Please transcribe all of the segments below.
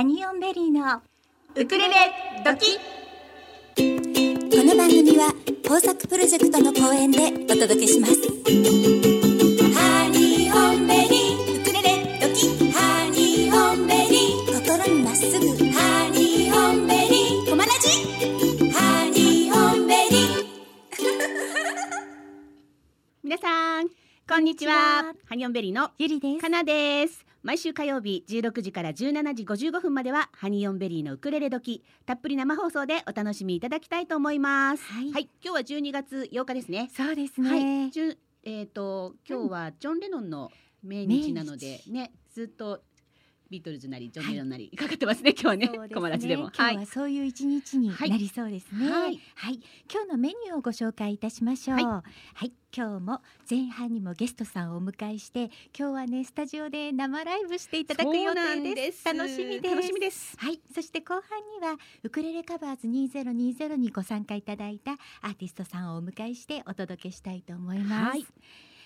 ハニオンベリーのウクレレ時。この番組は豊作プロジェクトの後援でお届けします。ハニオンベリー。ウクレレ時。ハニオンベリー。心にまっすぐ。ハニオンベリー。ハニオンベリー。皆さんこんにちは。ハニオンベリーのゆりです。かなです毎週火曜日16時から17時55分まではハニオンベリーのウクレレ時たっぷり生放送でお楽しみいただきたいと思います。はい。今日は12月8日ですね。そうですはい。ね、じゅえっ、と今日はジョンレノンの命日なのでねずっとビートルズなりジョンレノンなりかかってますね、今日はねそうでも今日はそういう一日になりそうですね。ははい。い、今日のメニューをご紹介いたしましょう。ははい。い、今日も前半にもゲストさんをお迎えして、今日はねスタジオで生ライブしていただく予定です。楽しみです。楽しみです。はい、そして後半にはウクレレカバーズ2020にご参加いただいたアーティストさんをお迎えしてお届けしたいと思います。はい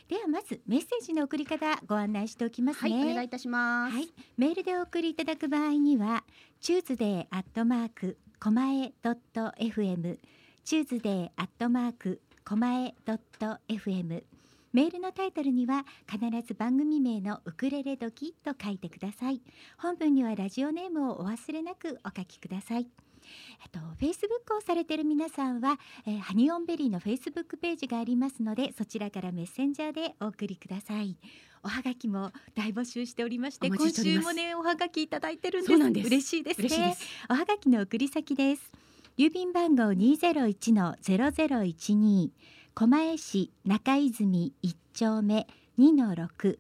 ではまずメッセージの送り方ご案内しておきますはい、ね。お願いいたします、はい、メールでお送りいただく場合には、 Tuesday アットマークコマエドット FM、 Tuesday アットマークコマエドット FM。メールのタイトルには必ず番組名のウクレレ時と書いてください。本文にはラジオネームをお忘れなくお書きください。えっと、フェイスブックをされている皆さんは、えーハニオンベリーのフェイスブックページがありますのでそちらからメッセンジャーでお送りください。おはがきも大募集しておりましてお今週もねおはがきいただいてるんです。そうなんです。嬉しいですね。す。おはがきの送り先です。郵便番号201の0012狛江市中泉1丁目2の6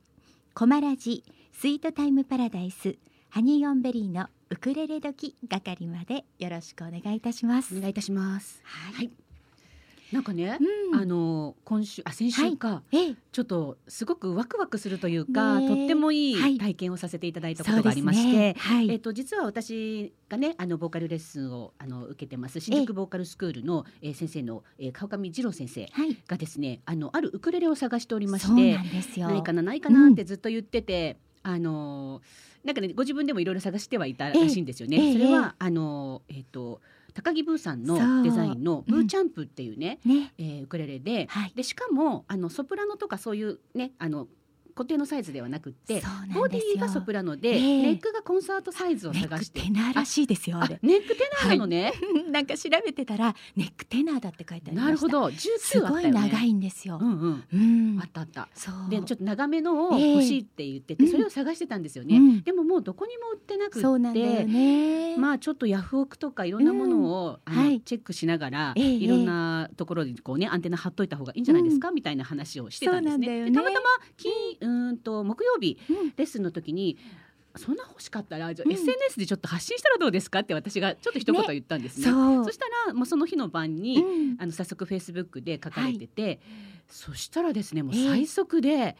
コマラジスイートタイムパラダイスハニーオンベリーのウクレレ時係までよろしくお願いいたします。お願いいたします。はい。はい。なんかね、うん。あの今週あ先週か、ええ。ちょっとすごくワクワクするというか、ねえ。とってもいはい。い体験をさせていただいたことがありまして、すね。はい、えっと実は私がねあのボーカルレッスンをあの受けてます。新宿ボーカルスクールの、えー先生の、えー、川上二郎先生はい。がですねあのあるウクレレを探しておりましそうてなんですよ。ないかなないかなってずっと言ってて、あのーなんかねご自分でもいろいろ探してはいたらしいんですよね。ええそれは、あのーえっ、と高木ブーさんのデザインのうん。ブーチャンプっていうね、ね。えーウクレレで、はい。でしかもあのソプラノとかそういうねあの固定のサイズではなくってボディがソプラノで、ええ。ネックがコンサートサイズをネック探してテナーらしいですよああれネックテナーなのね、なんか調べてたらネックテナーだって書いてありました。なるほど。す19あったよね。ごい長いんですよ。う、んうん。うん。あったあった。でちょっと長めのをええ欲しいって言ってて、うんそれを探してたんですよね、うん。でももうどこにも売ってなくってそうなんだよね。まあちょっとヤフオクとかいろんなものを、あのはい。チェックしながら、ええいろんなところにこうねアンテナ張っといた方がいいんじゃないですか、みたいな話をしてたんですね。たまたま金うーんと木曜日うん。レッスンの時にそんな欲しかったらじゃあうん。SNS でちょっと発信したらどうですかって私がちょっと一言言ったんですね。そう。そしたらもうその日の晩に、うん。あの早速フェイスブックで書かれてて、そしたらですねもうええ。最速で、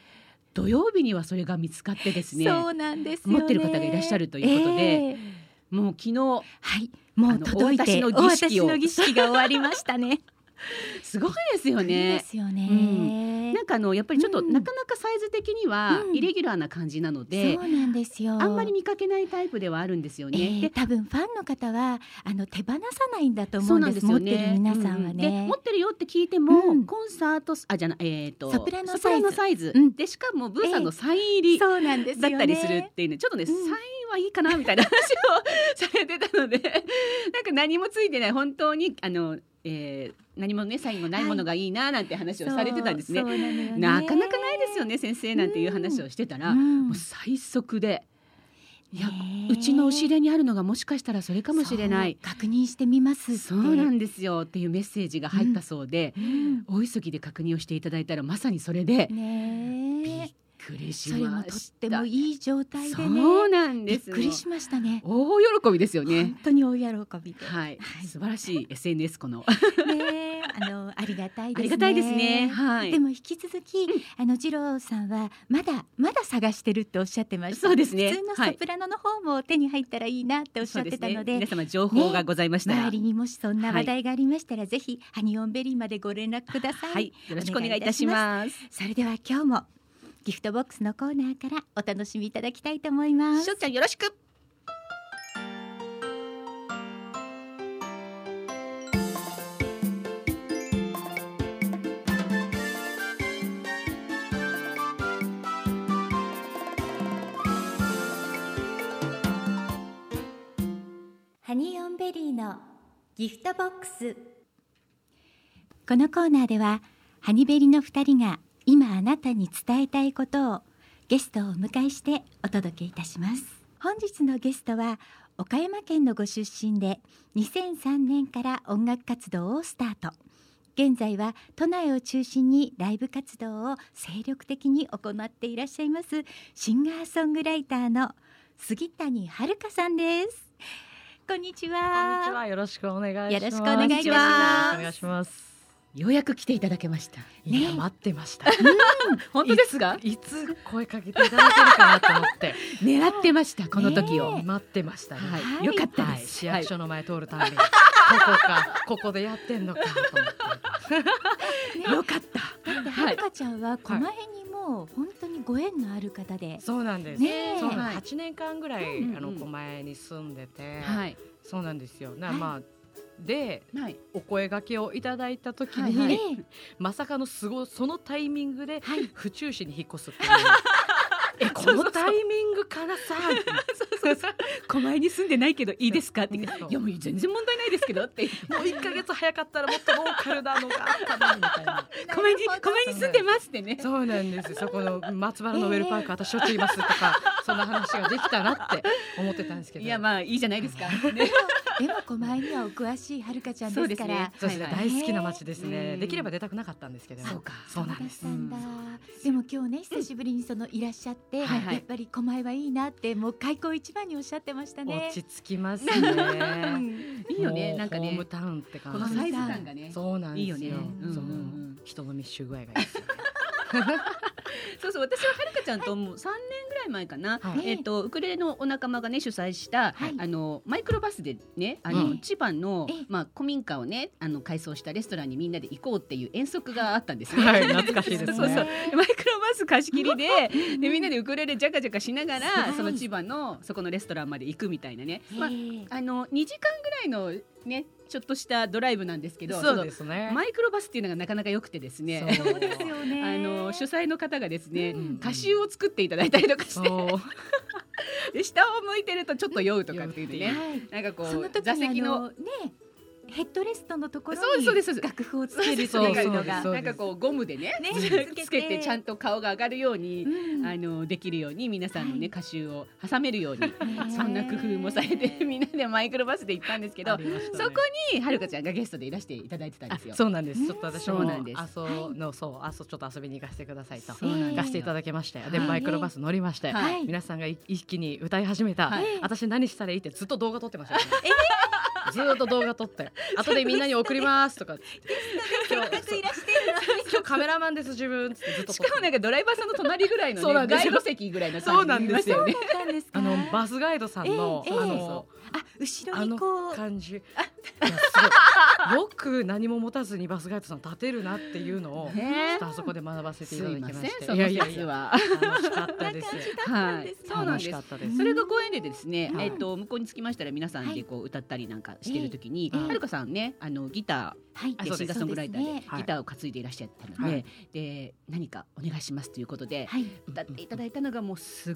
土曜日にはそれが見つかってですねそうなんです持ってる方がいらっしゃるということでええ。もう昨日はい。もう届いてあのお渡しの儀式が終わりましたね。すごいですよいいでね。すよね、なんかあのやっぱりちょっとうん。なかなかサイズ的にはうん。イレギュラーな感じなので、そうなんですよ。あんまり見かけないタイプではあるんですよえね。でえ多分ファンの方はあの手放さないんだと思そううんですよね。持ってる皆さんはうでね持、ってるよって聞いても、うん。コンサートあじゃなえっ、とソプラノサイズ。ソプラノサイズ、うん。でしかもブーさんのサイン入りそうなんですよね。だったりするっていうねちょっとね、ん。サインはいいかなみたいな話をされてたのでなんか何もついてない。本当にあの、えー何もねサインもないものがい。いななんて話をされてたんですね。そうそうなね。なかなかないですよね先生なんていう話をしてたら、うん。もう最速で。いやうちの後ろにあるのがもしかしたらそれかもしれない。確認してみますそうなんですよっていうメッセージが入ったそうで、うん。大急ぎで確認をしていただいたらまさにそれで。びっそれもまとっしてたもいい状態でね。そうなんびっですくりしましたね。大喜びですよね。本当に大喜びで、はい、はい。素晴らしい SNS この。ねえあのありがたいですね。ありがたいですね。はい。でも引き続き、あの次郎さんはまだまだ探してるっておっしゃってました。そうですね。普通のはい。ソプラノの方も手に入ったらいいなっておっしゃってたので,、そうすね、皆様情報がございましたら、周りにもしそんな話題がありましたら、ぜひハニオンベリーまでご連絡ください、はい、よろしくお願いいたします。それでは今日もギフトボックスのコーナーからお楽しみいただきたいと思います。しょちゃんよろしく。ハニーオンベリーのギフトボックス。このコーナーではハニベリの2人が今あなたに伝えたいことをゲストをお迎えしてお届けいたします本日のゲストは岡山県のご出身で2003年から音楽活動をスタート現在は都内を中心にライブ活動を精力的に行っていらっしゃいますシンガーソングライターの杉谷遥さんですこんにちこんにちはは。よろしくお願いします。よろしくお願いします。ようやく来ていただけました。ね待ってました。本当ですか？いつ声かけていただけるかなと思って、狙ってましたこの時を。ね待ってましたね。はい、はいよかったはい、です。市はい役所の前通るたびに、ここか、ここでやってんのかと思って。よかった。はるかちゃんはこの辺にもう本当にご縁のある方で、そうなんです。そう八年間ぐらい、あの狛江に住んでて、はいそうなんですよ。な、はいまあ。ではいお声掛けをいただいた時に、はい まさかのすごいそのタイミングではい府中市に引っ越すっていう。えこのタイミングからさ。狛江に住んでないけどいいですか？って言って。いやもう全然問題ないですけどって。もう一ヶ月早かったらもっとローカルなのがあったみたいな。狛江に狛江に住んでますってね。そうなんですよ。そこの松原のウェルパーク、私しょっちゅういますとか、そんな話ができたなって思ってたんですけど。いやまあいいじゃないですか。ねでも狛江にはお詳しいはるかちゃんですから。そうですね、大好きな街ですね、うんできれば出たくなかったんですけどそうか。そうなんです。でも今日ね久しぶりにそのいらっしゃって、はいはい。やっぱり狛江はいいなってもう開口一番におっしゃってましたね。落ち着きますうね。ん いいよねなんかね。ホームタウンって感じ。このサイズ感がね。そうなんですよ。いいよね。うんうんうんその人の密集具合がいいですよね そうそう私ははるかちゃんともう三年ぐらい前かな。はい。えっとウクレレのお仲間がね主催した、はい。あのマイクロバスでねあの、うん。千葉のええ。まあ古民家をねあの改装したレストランにみんなで行こうっていう遠足があったんですね。はい懐かしいですね。そうそう。マイクロバス貸し切りで でみんなでウクレレジャカジャカしながはい。らその千葉のそこのレストランまで行くみたいなね。まああの2時間ぐらいのねちょっとしたドライブなんですけどそうですそねのマイクロバスっていうのがなかなか良くてですね。そうですよね。あの主催の方がですね、うん。歌集を作っていただいたりとかして で下を向いてるとちょっと酔うとかっていうね。はいなんかこう座席ののねヘッドレストのところに楽譜をつけるというのがなんかこうゴムでねね つけてちゃんと顔が上がるように、うん。あのできるように皆さんのね、はい。歌集を挟めるように、ね。そんな工夫もされて みんなでマイクロバスで行ったんですけど、そこにはるかちゃんがゲストでいらしていただいてたんですよ。あそうなんです。ちょっと私もそうなんです。阿蘇のそう阿蘇ちょっと遊びに行かせてくださいと行かせていただきましてではい。マイクロバス乗りましてはい。皆さんが一気に歌い始めた、はい。私何したらいいってずっと動画撮ってましたよね、ずーっと動画撮って 後でみんなに送りますとか。今日いらして今日カメラマンです自分っつってずっとしかもなんかドライバーさんの隣ぐらいのねそうなんですよ。ガイド席ぐらいのそうなんですよね。あのバスガイドさんの、ええええあのあ後ろにこう。感じ。よく何も持たずにバスガイドさん立てるなっていうのを、ね。ちょっとあそこで学ばせていただきまして。せんそのいやいやいや。説は。楽しかったです。はい、そうなん楽しですかったです。それがご縁でですね、はい。えっと向こうに着きましたら皆さんでこう歌ったりなんかしてる時に、ええはるかさんねあのギタはい。ーでそうです。シンガーソングライターでギターを担いでいらっしゃったので、はい。で何かお願いしますということではい。歌っていただいたのがもうすっ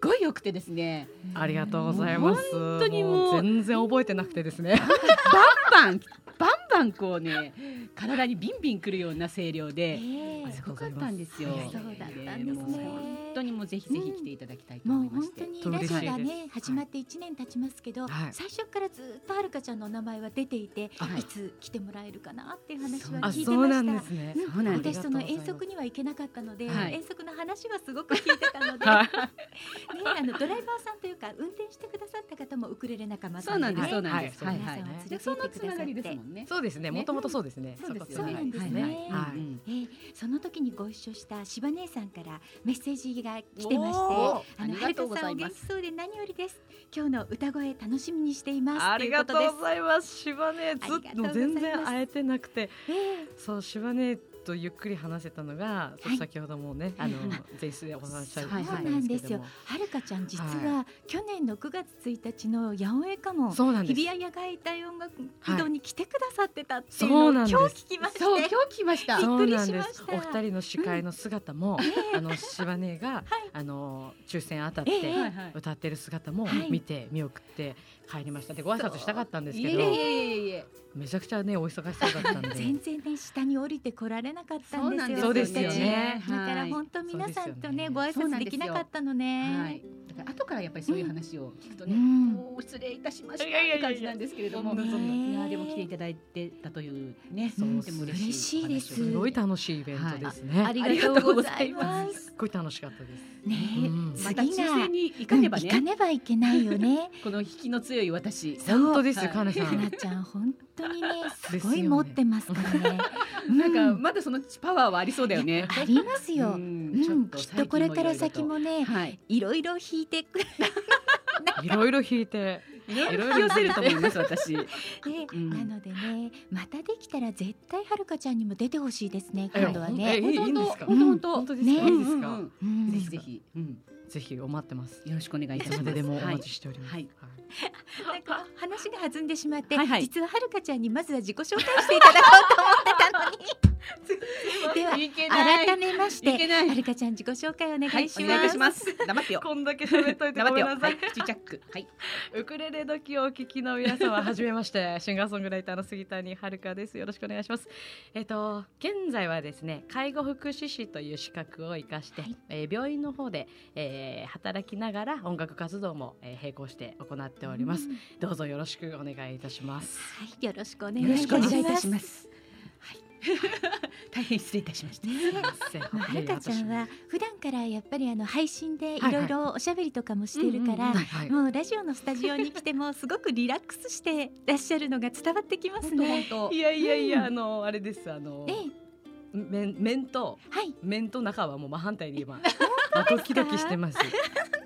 ごい良くてですね。ありがとうございます。本当にもう。全然覚えてなくてですね。バンバンバンバンこうね体にビンビンくるような声量で、ええ。すごかったんですよ。はいそうだったんですね。もう本当にもうぜひぜひ来ていただきたいと思もいうまして。本当にラジオがね始まって1年経ちますけど、はい。最初からずっとはるかちゃんのお名前は出ていて、はい。い、つ来てもらえるかなっていう話はあ聞いてました。そうなんですね。うん。私その遠足には行けなかったので、はい。遠足の話はすごく聞いてたので、はい。ねあのドライバーさんというか運転してくださった方もウクレレ仲間さそうんなんです、ねそうなんです。ははいいはい。皆さんを連れてでそのつながりですもんね。そうですね。もともとそうですね。そうですよね。そうなんですねはい。えーその時にご一緒した柴姉さんからメッセージが来てましてあのありがとうございます。はるかさんお元気そうで何よりです。今日の歌声楽しみにしています。ありがとうございます。柴根ずっと全然会えてなくて、そう柴根ととゆっくり話せたのが、はい。先ほどもねあの前室でお話しされてたなんですけども。はるかちゃん実は去年の9月1日の八百屋かもそうなんです。日比谷野外大音楽移動に来てくださってたっていうのをなんです。今日聞きましてそう今日来ましたびっくりしますした。お二人の司会の姿も、あの柴根が、あの抽選当たって、歌ってる姿もはい。見て見送って帰りました。でご挨拶したかったんですいけどえいえいえいえ。めちゃくちゃねお忙しそうだったんで。全然ね下に降りてこられなかったんですよ。そうですよねだからはい本当皆さんとねねご挨拶できなかったのねはい。だから後からやっぱりそういう話を聞くとね、うん。もう失礼いたしましたっいやいやいや。て感じなんですけれども、いやでも来ていただいてたというね、そう。とても嬉しいです。すごい楽しいイベントですね、ありがとうございます。す。っごい楽しかったです。ねえ。うん。また抽次が選に行かねばうん。行かね、ねばいけないよね。この引きの強い私。本当ですよ、はいかなさかなんちゃん本当にねすごい持ってますからね。なんかうんまだそのパワーはありそうだよね。ありますよ、ううん。んちょっときっとこれから先もねはい。いろいろ弾いてくる いろいろ弾いて。いろいろ寄せると思います私。ね、うん。なのでねまたできたら絶対はるかちゃんにも出てほしいですねえ今度はえね。いいいいんですか？本当本当。本当ですか、ね。いいですか、うんうんうん。ぜひぜひ、うん、ぜひお待ってます。よろしくお願いいたします。まででもお待ちししております、はい。なんか話が弾んでしまって、はいはい。実ははるかちゃんにまずは自己紹介していただこうと思ってたのに。では改めましてはるかちゃん自己紹介お願いしはい、ます。お願いいたします。黙ってよ。こんだけ喋っといて。ごめんなさはいい、口チャック。はい。ウクレレ時をお聞きの皆様はじめまして シンガーソングライターの杉谷遥ですよろしくお願いしますえっ、と現在はですね介護福祉士という資格を生かして、はいえー病院の方で、えー働きながら音楽活動も、えー並行して行っております、うんどうぞよろしくお願いいたしますはい、よろしくお願いいたします。大変失礼いたしました。はるかちゃん。は普段からやっぱりあの配信でいろいろおしゃべりとかもしてるから、もうラジオのスタジオに来てもすごくリラックスしてらっしゃるのが伝わってきますね。当いやいやいや、うん。あのあれですあのええ、面面とはい、面と中はもう真反対に今ドキドキしてます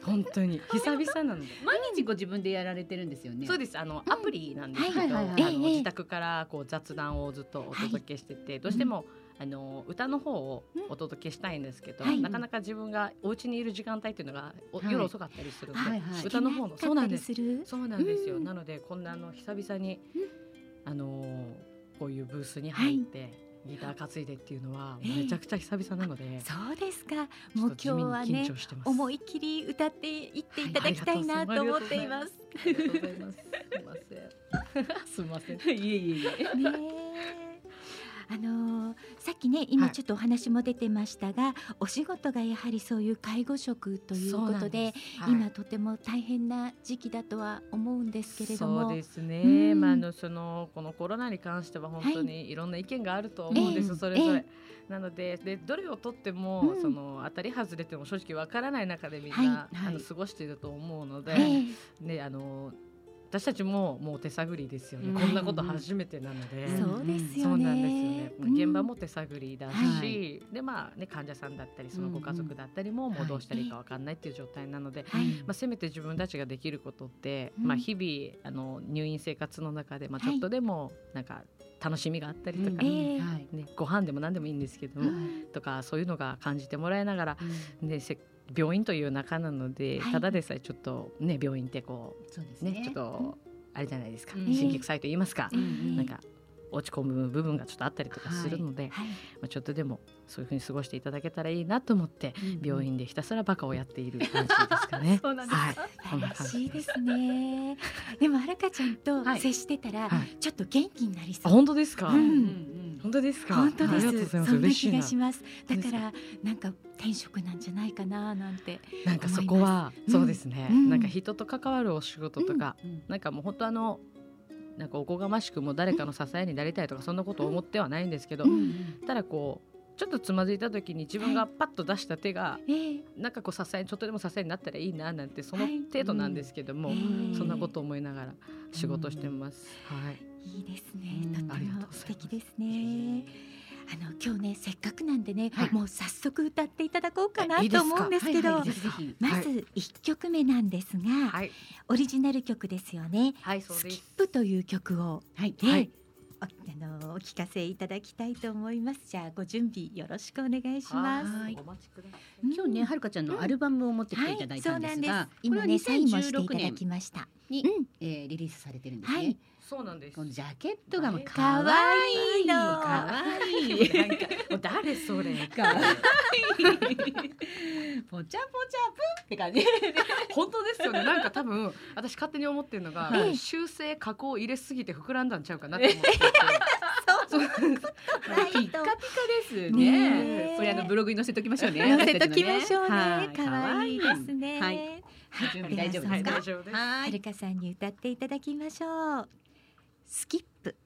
本当に。久々なので。毎日ご自分でやられてるんですよね。そうです。あのアプリなんですけど、あのええ自宅からこう雑談をずっとお届けしてて、どうしても、あの歌の方をお届けしたいんですけど、はい。なかなか自分がお家にいる時間帯っていうのが夜遅かったりするので、歌の方のそうなんです。そうなんですよ、うん。なのでこんなあの久々に、うん。あのこういうブースに入って、ギター担いでっていうのはええめちゃくちゃ久々なので、そうですか。もう今日はね思い切り歌っていっていただきたいなと思っています。ありがとうございます。すみません。すみません。いえいえいえ。ねえあのーさっきね今はい。ちょっとお話も出てましたが、お仕事がやはりそういう介護職ということで今とても大変な時期だとは思うんですけれども。そうですね。うん。まああのそのこのコロナに関しては本当にい。ろんな意見があると思うんです。ええ。それぞれ。えなのででどれをとっても、うん。その当たり外れても正直わからない中でみんな、はい。あはい。の過ごしていると思うので、ええ。ねあの私たちももう手探りですよね。うん。こんなこと初めてなので。うん。そうですよね。そうなんですよね。うん。現場も手探りだし、はい。でまあね患者さんだったりそのご家族だったりもんもうどうしたらいいかわかんないっていう状態なので、はい。まあせめて自分たちができることって、うんまあ日々あの入院生活の中でまあちょっとでもなんか楽しみがあったりとか。ねご飯でも何でもいいんですけども、とかそういうのが感じてもらいながら、ねせ病院という中なので、はい。ただでさえちょっとね病院ってこうねそうですね。ちょっとあれじゃないですか、うん。神経臭いと言いますか、ええなんか落ち込む部分がちょっとあったりとかするので、はい、まあ、ちょっとでもそういうふうに過ごしていただけたらいいなと思って、病院でひたすらバカをやっている感じですかね。そうなんですしいですね。でもはるかちゃんとはい。接してたら、はい。ちょっと元気になりそあう。本当ですか、うんうん本当ですか？本当です。そんな気がします。だからなんか転職なんじゃないかななんて。なんかそこは思いますそうですね、うん。なんか人と関わるお仕事とか、うん。なんかもう本当あのなんかおこがましくも誰かの支えになりたいとかそんなこと思ってはないんですけど、うんただこうちょっとつまずいた時に自分がパッと出した手が、ええ。なんかこう支えちょっとでも支えになったらいいななんてその程度なんですけども、そんなこと思いながら仕事してます。はい。いいですね。うん。とっても素敵ですね。あの今日ねせっかくなんでね、はい。もう早速歌っていただこうかなと思うんですけど。まず一曲目なんですが、はい、オリジナル曲ですよね。スキッ。プという曲を、はい。ねはい。あのお聞かせいただきたいと思います。じゃあご準備よろしくお願いします。はい。お待ちください。今日ねはるかちゃんのアルバムを持ってきていただいたんですが、はい、そうなんです。これ今はねサインもしてい2016ただ年きました。に、うん。えーリリースされてるんですね。はい。そうなんです。このジャケットがもうか可わ愛いいいの可愛いなんかもう誰それ。可愛いぽちゃぽちゃぷんって感じ。本当ですよね。なんか多分私勝手に思ってるのが、はい。修正加工入れすぎて膨らんだんちゃうかなって思って。て。そう。ピッカピカですね。これあのブログに載せときましょうね。載せときましょうね。はい。可愛いですね。はい。はい。準備大丈夫はい。ですか。は。はい。るかさんに歌ってい。ただきましょうスキップ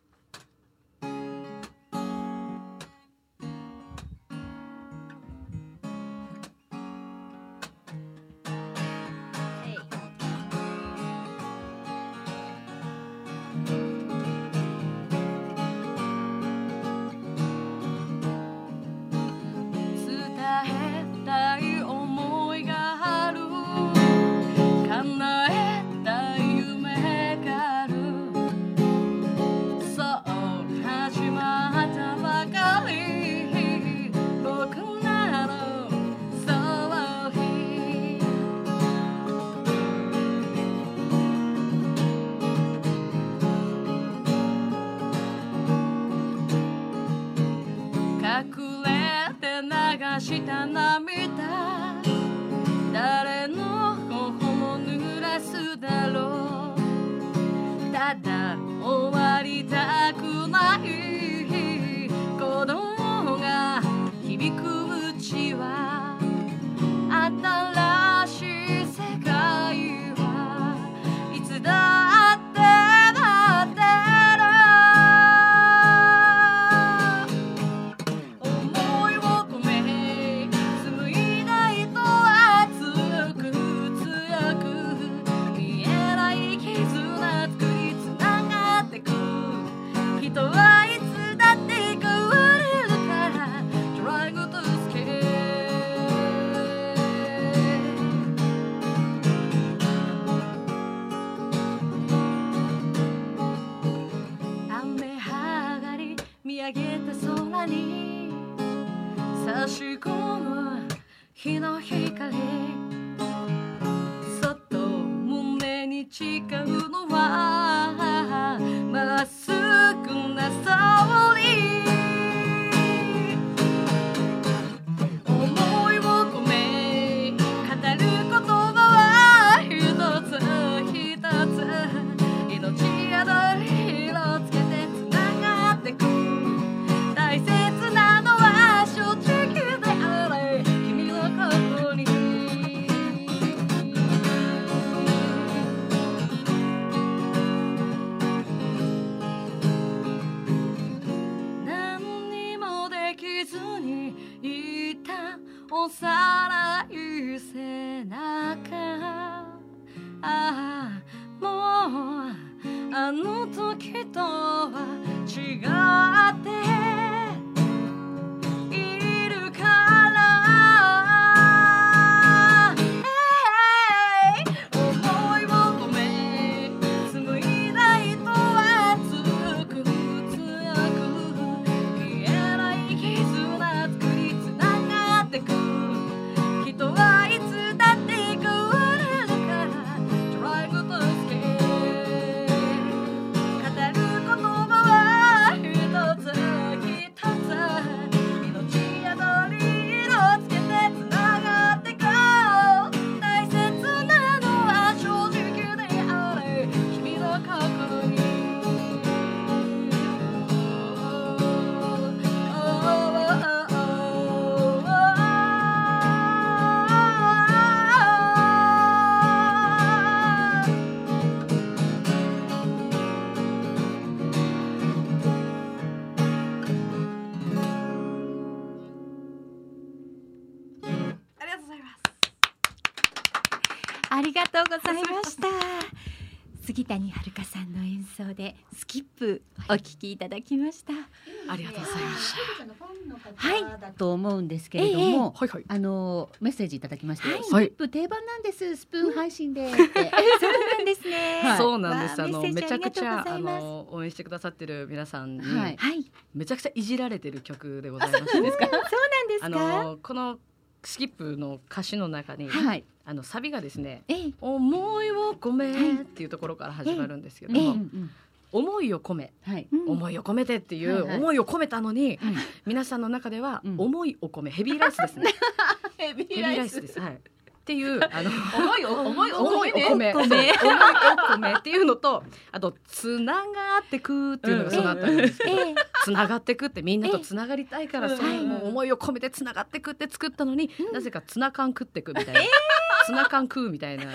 いたおさらい背中ああもうあの時とは違って。奏でスキップお聴きいただきました。ありがとうございましはい。だと思うんですけれども、はいはい。あのメッセージいただきまして、はい。スキップ定番なんです。スプーン配信で。って、そうなんですね。はい。そうなんです。わあのめちゃくちゃあの応援してくださってる皆さんに、はい。はい、めちゃくちゃいじられてる曲でございまして、そうなんですあか。のこのスキップの歌詞の中に、はい、あのサビがですね。ええ、思いを込めはいっていうところから始まるんですけどええも、うんうん思いを込め、はい、うん思いを込めてっていはいうはい思いを込めたのに、うん皆さんの中ではうん思いを込めヘビーライスですね。ヘビヘビーライスです。はい。っていう あの思いを思いを思いを込め、お米。そう思いを込めっていうのと、あとつながってくっていうのがその後あるんですつながってくってみんなとつながりたいから、ええそういうもう思いを込めてつながってくって作ったのに、なぜかツナ缶食ってくみたいな、ツナ缶食うみたいな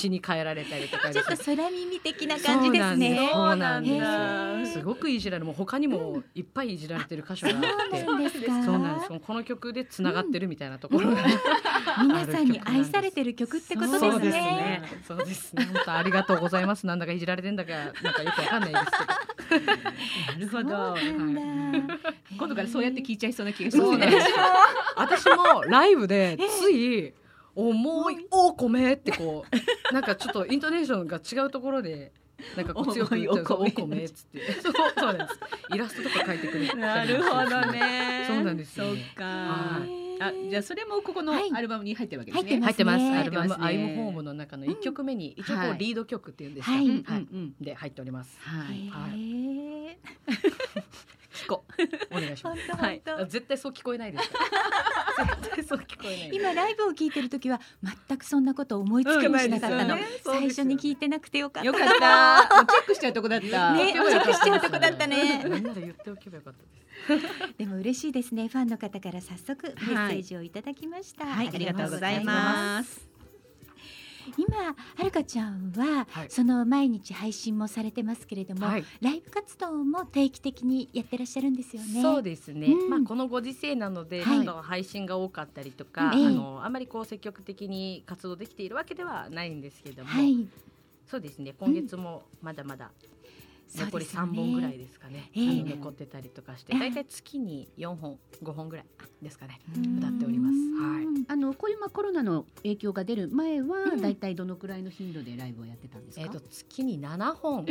詩に変えられたりとかちょっと空耳的な感じですね。そうなんですす。すごくいじられもう他にもいっぱいいじられてる箇所があって。そうなんですこの曲でつながってるみたいなところが、皆さんに愛されてる曲ってことですそうですねね。そうですね。本当ありがとうございます。なんだかいじられてんだかなんかよくわかんないですけど。なるほど。そうなんだ。今度からそうやって聞いちゃいそうな気がしますね。私もライブで つい思いを込めってこうなんかちょっとイントネーションが違うところで。なんかこう強く言っちゃうお米っつってそうそうなんですイラストとか描いてくれてなるほどね。そうなんですよそっねか。はあ、じゃあそれもここのはい。アルバムに入ってるわけですね。入入ってますね。アルバム「入ってますね。アイムホーム」の中の一曲目に一応リード曲っていうんですか、はい。で入っております。はい。へえ。聞こう。お願いします。はい。絶対そう聞こえないです。絶対そう聞こえない今ライブを聞いてる時は全くそんなこと思いつきもしなかったの、うんね。最初に聞いてなくてよかった。よかった。チェックしちゃうとこだった。ねチェックしちゃうとこだったね。みんなで言っておけばよかったです。でも嬉しいですね。ファンの方から早速メッセージをいただきました、はい、ありがとうございます。今はるかちゃんは、はい。その毎日配信もされてますけれども、はい。ライブ活動も定期的にやってらっしゃるんですよね。そうですね、うん。まあこのご時世なので、はい。ちょっと配信が多かったりとか、ええ。あのあまりこう積極的に活動できているわけではないんですけども、はい。そうですね。今月もまだまだ残り3本ぐらいですかね、ええ。あの残ってたりとかして、ええ。だいたい月に4本5本ぐらいですかね、うん。歌っております。はい。あのこういうまあコロナの影響が出る前はうん。だいたいどのくらいの頻度でライブをやってたんですか？えー、と月に7本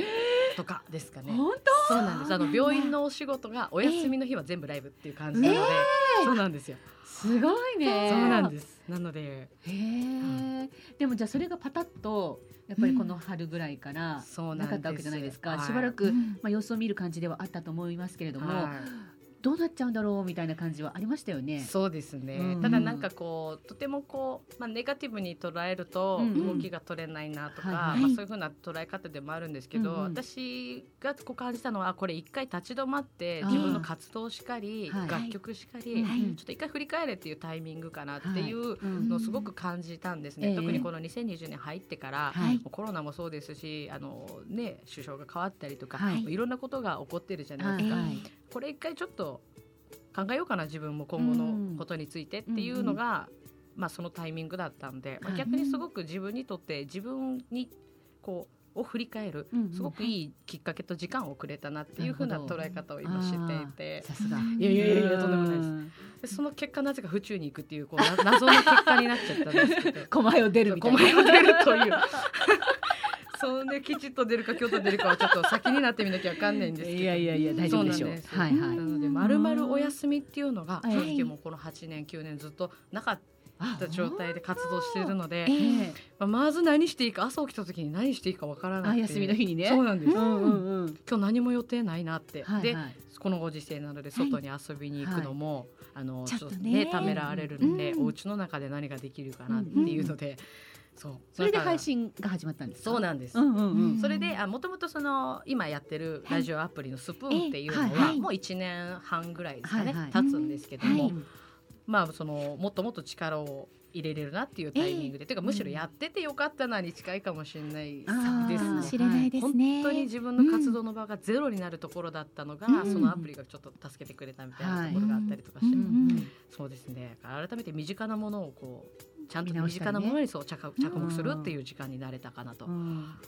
とかですかね。本そうなんです。あの病院のお仕事がお休みの日は全部ライブっていう感じなので、そうなんですよ。当すごいね。そうなんです。なので、へえ。でもじゃあそれがパタッとやっぱりこの春ぐらいからそうなかったわけじゃないですか。はいしばらく、うんまあ様子を見る感じではあったと思いますけれども、はどうなっちゃうんだろうみたいな感じはありましたよいね。そうですね。うん。ただなんかこうとてもこうまあネガティブに捉えるとうん。うん動きが取れないなとか、はい。はいまあそういう風な捉え方でもあるんですけど、うんうん。私がこう感じたのはこれ一回立ち止まって自分の活動しかり、はい。楽曲しかり、はい。ちょっと一回振り返れっていうタイミングかなっていううん。のをすごく感じたんですね、ええ。特にこの2020年入ってから、コロナもそうですしあの、ね、首相が変わったりとか、はい。い、ろんなことが起こってるじゃないですか、はいこれ一回ちょっと考えようかな自分も今後のことについてっていうのが、まあ、そのタイミングだったんで、まあ、はい逆にすごく自分にとって自分にこうを振り返るすごくいいきっかけと時間をくれたなっていうふうな捉え方を今していて。さすが。いやいやいやとんでもないです。でその結果なぜか府中に行くっていうこうな謎の結果になっちゃったんですけど。狛江を出るみたいな。狛江を出るというそうねきちっと出るか京都出るかはちょっと先になってみなきゃわかんないんですけど。いやいやいや大丈夫でしょう。はいはい。なのでまるまるお休みっていうのがはい。正直もうこの8年9年ずっとなかった状態で活動しているのでまあまず何していいか朝起きた時に何していいかわからないあ休みの日にね。そうなんです、えうんうんうん。今日何も予定ないなって、ではいはい。このご時世なので外に遊びに行くのも、あのちょっとね。ちょっとねためらわれるんで、うんお家の中で何ができるかなっていうので、そう。それで配信が始まったんですか？そうなんです、うんうんうん。それであもともとその今やってるラジオアプリのスプーンっていうのはもう1年半ぐらいですかね、はいはい。経つんですけども、はい。まあそのもっともっと力を入れれるなっていうタイミングで、ていうかむしろやっててよかったなに近いかもしれないですね。かもしれないです本ね。当に自分の活動の場がゼロになるところだったのが、うん。そのアプリがちょっと助けてくれたみたいなところがあったりとかして、うんうんそうですね。改めて身近なものをこうちゃんと身近なものにそう着着目するっていう時間になれたかなと、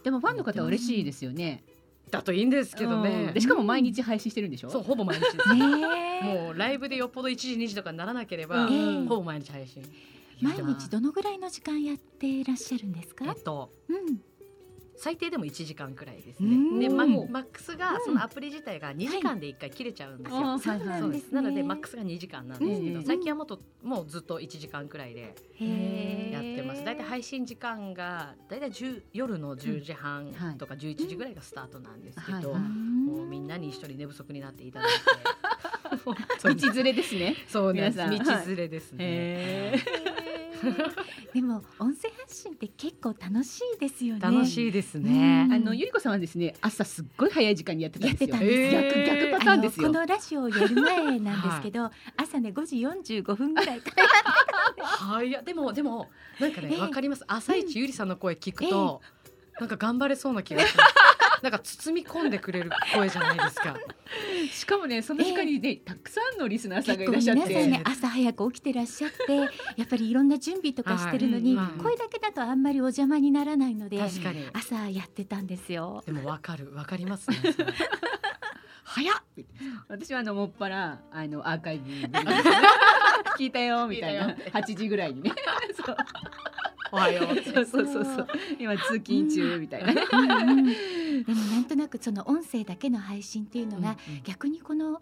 でもファンの方は嬉しいですよね。だといいんですけどうん。ねでしかも毎日配信してるんでしょ？そうほぼ毎日です、ねえ。もうライブでよっぽど1時2時とかにならなければ、うんほぼ毎日配信。毎日どのぐらいの時間やっていらっしゃるんですか？えっとうん最低でも1時間くらいですね。うん。でマックスがそのアプリ自体が2時間で1回切れちゃうんですよ、そうなんです。ね。なのでマックスが2時間なんですけど、うん。最近はもっともうずっと1時間くらいでへやってます。大体配信時間が大体10夜の10時半はい。とか11時ぐらいがスタートなんですけど、もうみんなに一人寝不足になっていただいて。道連れですね。そうなんです。皆さん。道連れですね。へでも音声発信って結構楽しいですよね。楽しいですね。うん。あのゆりこさんはですね朝すっごい早い時間にやってたんですよ。てたんですよ、えー。逆逆パターンですこのラジオをやる前なんですけど、朝ね5時45分ぐらいから。はいやでもでもなんかねええわ、かります。朝一ゆりさんの声聞くと、なんか頑張れそうな気がします。なんか包み込んでくれる声じゃないですか。しかもねその時間にね、たくさんのリスナーさん結がいらっしゃって。構皆さんね朝早く起きてらっしゃって やっぱりいろんな準備とかしてるのに、はいうん声だけだとあんまりお邪魔にならないので確かに。朝やってたんですよ。でもわかるわかりますね。早っ。私はあのもっぱらあのアーカイブ聞いたよみたいな聞いたよ8時ぐらいにねそうおはよう。そうそうそうそう。今通勤中みたいな。ねうんうん。でもなんとなくその音声だけの配信っていうのが、うんうん。逆にこの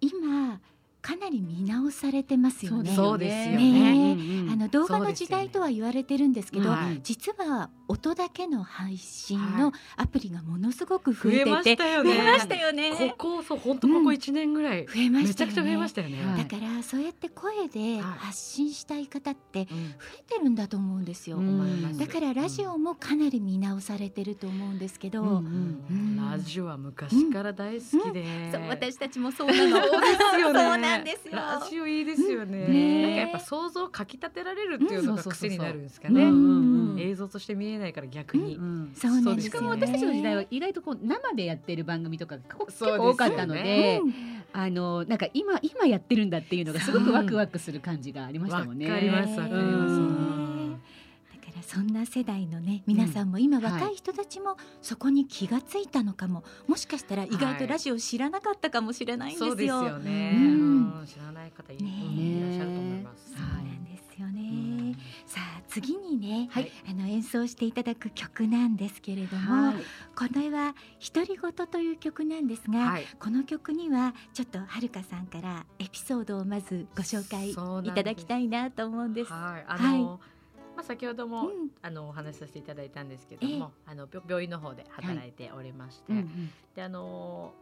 今かなり見直されてますよね。そうですよね。ね。あの動画の時代とは言われてるんですけど、はい。実は音だけの配信はのアプリがものすごく増えて、してたよね。増えましたよね。ここそう本当ここ一年ぐらい、増えまめしたよね。ちゃくちゃ増えましたよね。はいだからそうやって声ではい発信したい方って増うんえてるんだと思うんですよ。うんだからラジオもかなり見直されてると思うんですけど、うんうんラジオは昔から大好きで、そう私たちもそうなの。そうですよね。そうなんですよ。ラジオいいですよね。ねなんかやっぱ想像をかき立てられるっていうのが癖になるんですかね。うんうんうん映像として見えないから逆に。うんそうなんですしかも。私たちの時代は意外とこう生でやってる番組とか結構多かったのでうんあのなんか今今やってるんだっていうのがすごくワクワクする感じがありましたわもんね。かりますわかります。うんだからそんな世代のね皆さんも今はい若い人たちもそこに気がついたのかも、もしかしたら意外はいとラジオ知らなかったかもしれないんですよ。そうですよね。知らない方い,、ねいらっしゃると思います。そうなんですよね。次にね、はい。あの演奏していただく曲なんですけれども、はい。これは独り言という曲なんですが、はい。この曲にはちょっとはるかさんからエピソードをまずご紹介いただきたいなと思うんです。はい。まあ先ほども、うん。あのお話しさせていただいたんですけども、あの病病院の方で働いておりまして、うん。であの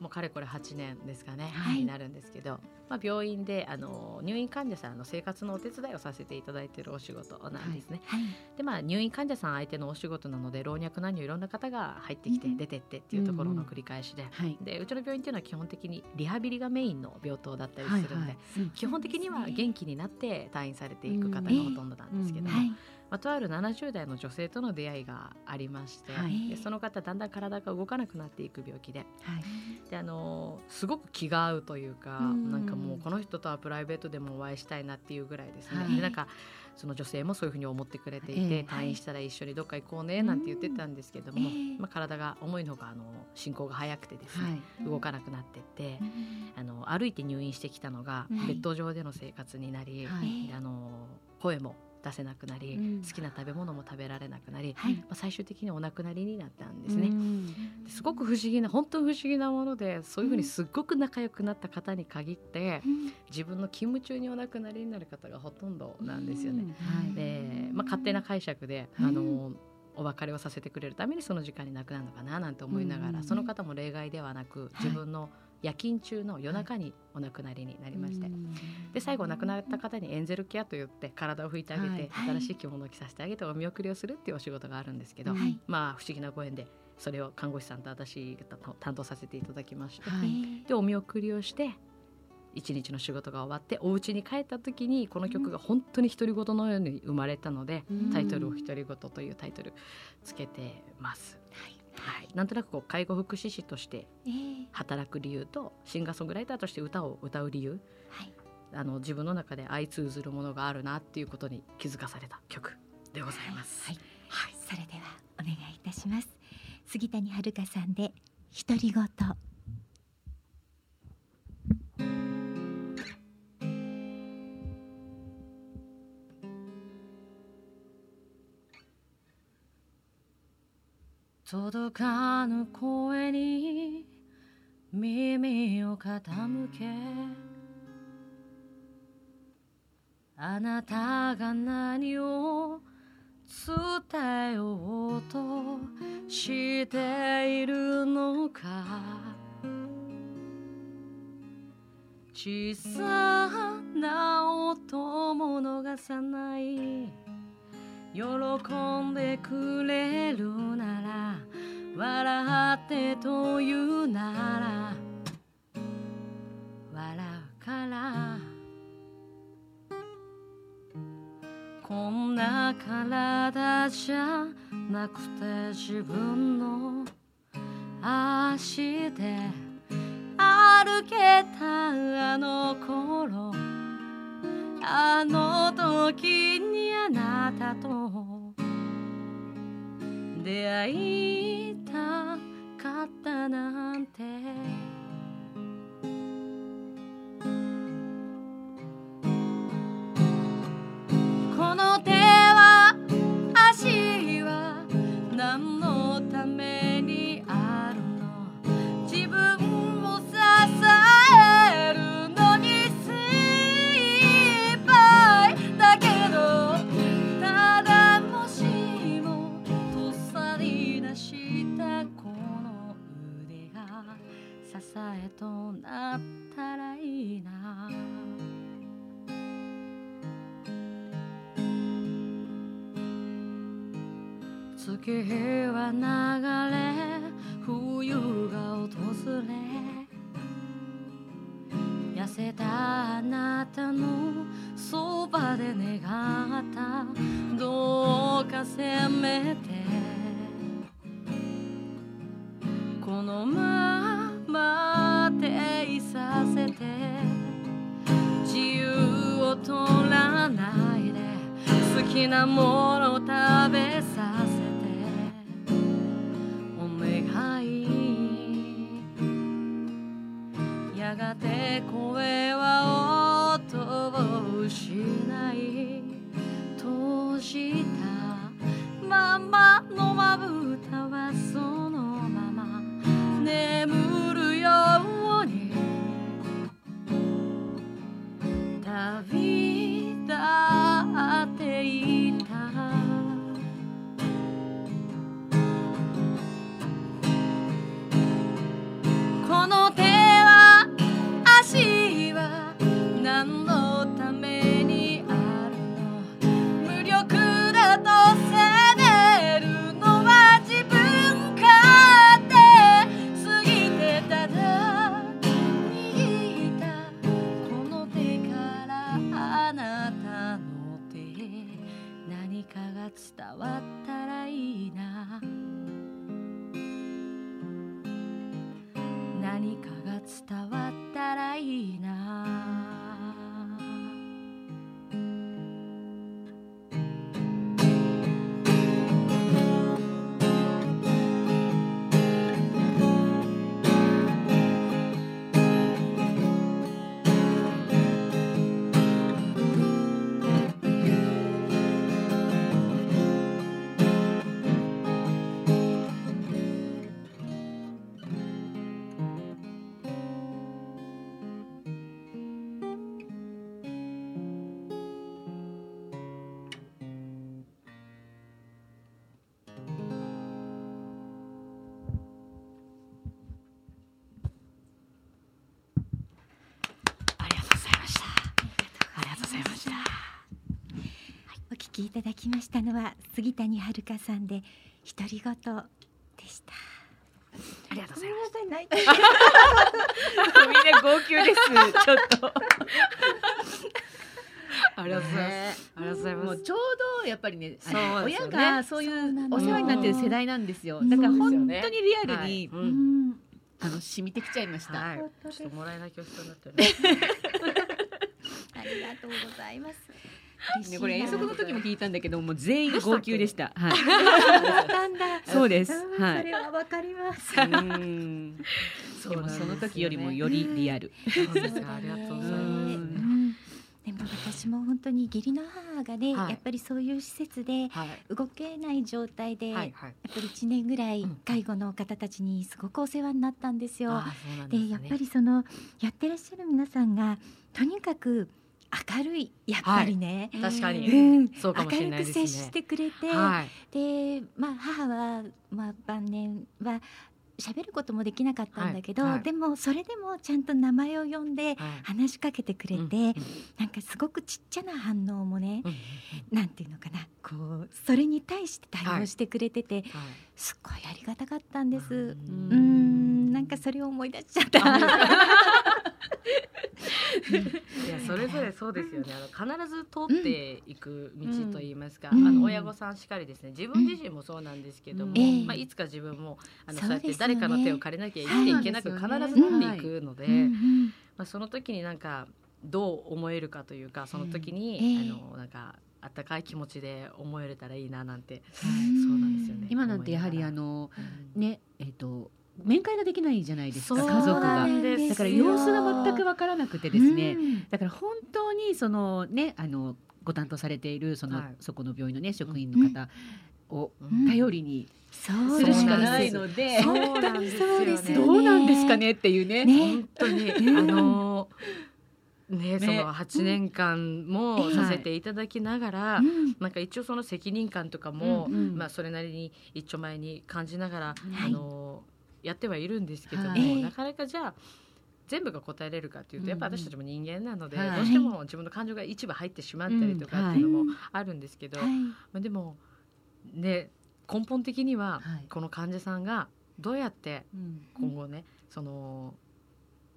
もうかれこれ8年ですかね、はい。になるんですけど、まあ、病院であの入院患者さんの生活のお手伝いをさせていただいているお仕事なんですね。はい、でまあ入院患者さん相手のお仕事なので老若男女いろんな方が入ってきてうん出てってっていうところの繰り返しで、はい。でうちの病院っていうのは基本的にリハビリがメインの病棟だったりするんで、うん基本的には元気になって退院されていく方がほとんどなんですけども、はい、まあ、とある70代の女性との出会いがありまして、はい。でその方だんだん体が動かなくなっていく病気で。はい。であのすごく気が合うというか、うん。なんかもうこの人とはプライベートでもお会いしたいなっていうぐらいですね、はい。でなんかその女性もそういうふうに思ってくれていて、ええ退院したら一緒にどっか行こうねなんて言ってたんですけども、ええまあ、体が思いのほかあの進行が早くてですね、はい。動かなくなってって、あの歩いて入院してきたのがはい。ベッド上での生活になり、あの声も出せなくなり、うん。好きな食べ物も食べられなくなり、はい。まあ、最終的にお亡くなりになったんですね。うん。すごく不思議な本当に不思議なものでそういうふうにすっごく仲良くなった方に限って、うん。自分の勤務中にお亡くなりになる方がほとんどなんですよね。はい。で、まあ、勝手な解釈で、うん。あのお別れをさせてくれるためにその時間に亡くなるのかななんて思いながら、うん。その方も例外ではなく自分の夜勤中の夜中にお亡くなりになりまして、で最後亡くなった方にエンゼルケアといって体を拭いてあげて、はい。新しい着物を着させてあげてお見送りをするっていうお仕事があるんですけど、はい。まあ不思議なご縁でそれを看護師さんと私が担当させていただきまして、はい。でお見送りをして一日の仕事が終わってお家に帰った時にこの曲が本当に独り言のように生まれたので、うん。タイトルを「独り言」というタイトルつけてます。はい、なんとなくこう介護福祉士としてええ。働く理由とシンガーソングライターとして歌を歌う理由。はい。あの自分の中で相通ずるものがあるなっていうことに気づかされた曲でございます。はい。はい。それではお願いいたします。杉谷遥さんで独り言届かぬ声に耳を傾けあなたが何を伝えようとしているのか。小さな音も逃さない。喜んでくれるなら笑ってというなら笑うから。こんな体じゃなくて自分の足で歩けたあの頃。あの時にあなたと出会いたかったなんて。となったらいいな。月日は流れ冬が訪れ痩せたあなたのそばで願ったどうかせめて。このままさせて。自由を取らないで。好きなもの食べさせて。お願い。やがて声は音を失い。閉じたまま。のまぶたはそのまま。眠旅立かが伝わただきましたのは杉谷遥さんで独り言でした。ありがとうございまさい泣いてみ んな号泣です。ちょっと。ありがとうございます。ありがとうございます。もうちょうどやっぱりね親がそういそうお世話になってる世代なんですよ。うん。だから本当にリアルに、あの染みてきちゃいました、はい、ちょっともらい泣きをしそうになってる。りがとうございます。ね、これ遠足の時も聞いたんだけどもう全員が号泣でした。はい。だったんだ。そうです。んはい。それはわかります。うん。でもその時よりもよりリアル。ありがとうございます。うん。でも私も本当に義理の母がね、はい。やっぱりそういう施設ではい。動けない状態で、はいはい。やっぱり1年ぐらいうん介護の方たちにすごくお世話になったんですよ。でやっぱりそのやってらっしゃる皆さんがとにかく明るいやっぱりね、確かに。うん、そうかもしれないね。明るく接してくれて、はい。で、まあ、母は、まあ、晩年は喋ることもできなかったんだけど、はい。はい。でもそれでもちゃんと名前を呼んではい。話しかけてくれて、うんうんなんかすごくちっちゃな反応もね、うんなんていうのかな。こうそれに対して対応してくれてて、はい。すっごいありがたかったんです。うん。なんかそれを思い出しちゃった。いやそれぞれそうですよね。あの必ず通っていく道といいますか、うん。あの親御さんしかりですね。自分自身もそうなんですけども、うん。ええ。まあいつか自分もあのそそううやって誰かの手を借りなきゃ生きていけなく必ずですよねなっていくので、まあその時になんかどう思えるかというか、その時に、あのなんか温かい気持ちで思えれたらいいななんて、うんそうなんですよね。今なんてやはりあのうん。ねえっ、と面会ができないじゃないですか家族が。だから様子が全くわからなくてですね、うん。だから本当にそのねあのご担当されているその、はい。そこの病院のね職員の方をうん。頼りにそうするしかないので、そうなんですよね。そうですよどうなんですかねっていうね。ね。本当に、あのねその8年間もさせていただきながら、うん。なんか一応その責任感とかも、うんうん。まあそれなりに一丁前に感じながら、はい。あのやってはいるんですけども、はい。なかなかじゃあ全部が答えれるかというと、やっぱ私たちも人間なので、はい。どうしても自分の感情が一部入ってしまったりとかっていうのもあるんですけど、はい。まあ、でもね根本的にははい。この患者さんがどうやってうん。今後ねその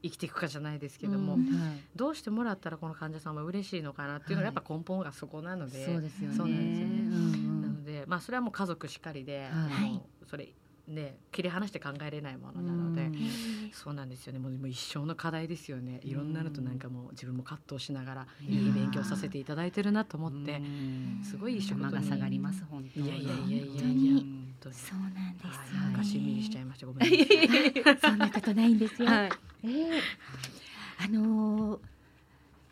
生きていくかじゃないですけども、うん。はい。どうしてもらったらこの患者さんは嬉しいのかなっていうのがやっぱ根本がそこなので、そうですよね。そうなんですよね。うんなので、まあ、それはもう家族しかりで、はい。それね切り離して考えれないものなので、うん。そうなんですよね。もう一生の課題ですよね。いろんなのとなんかもう自分も葛藤しながらいいい勉強させていただいてるなと思って、うん。すごいいい仕事に頭が下がります本当に。いやいやいやいやいや。そうなんです。よはい、なんねかしんみりしちゃいました。ごめんなさい。そんなことないんですよ。はい。ええあのー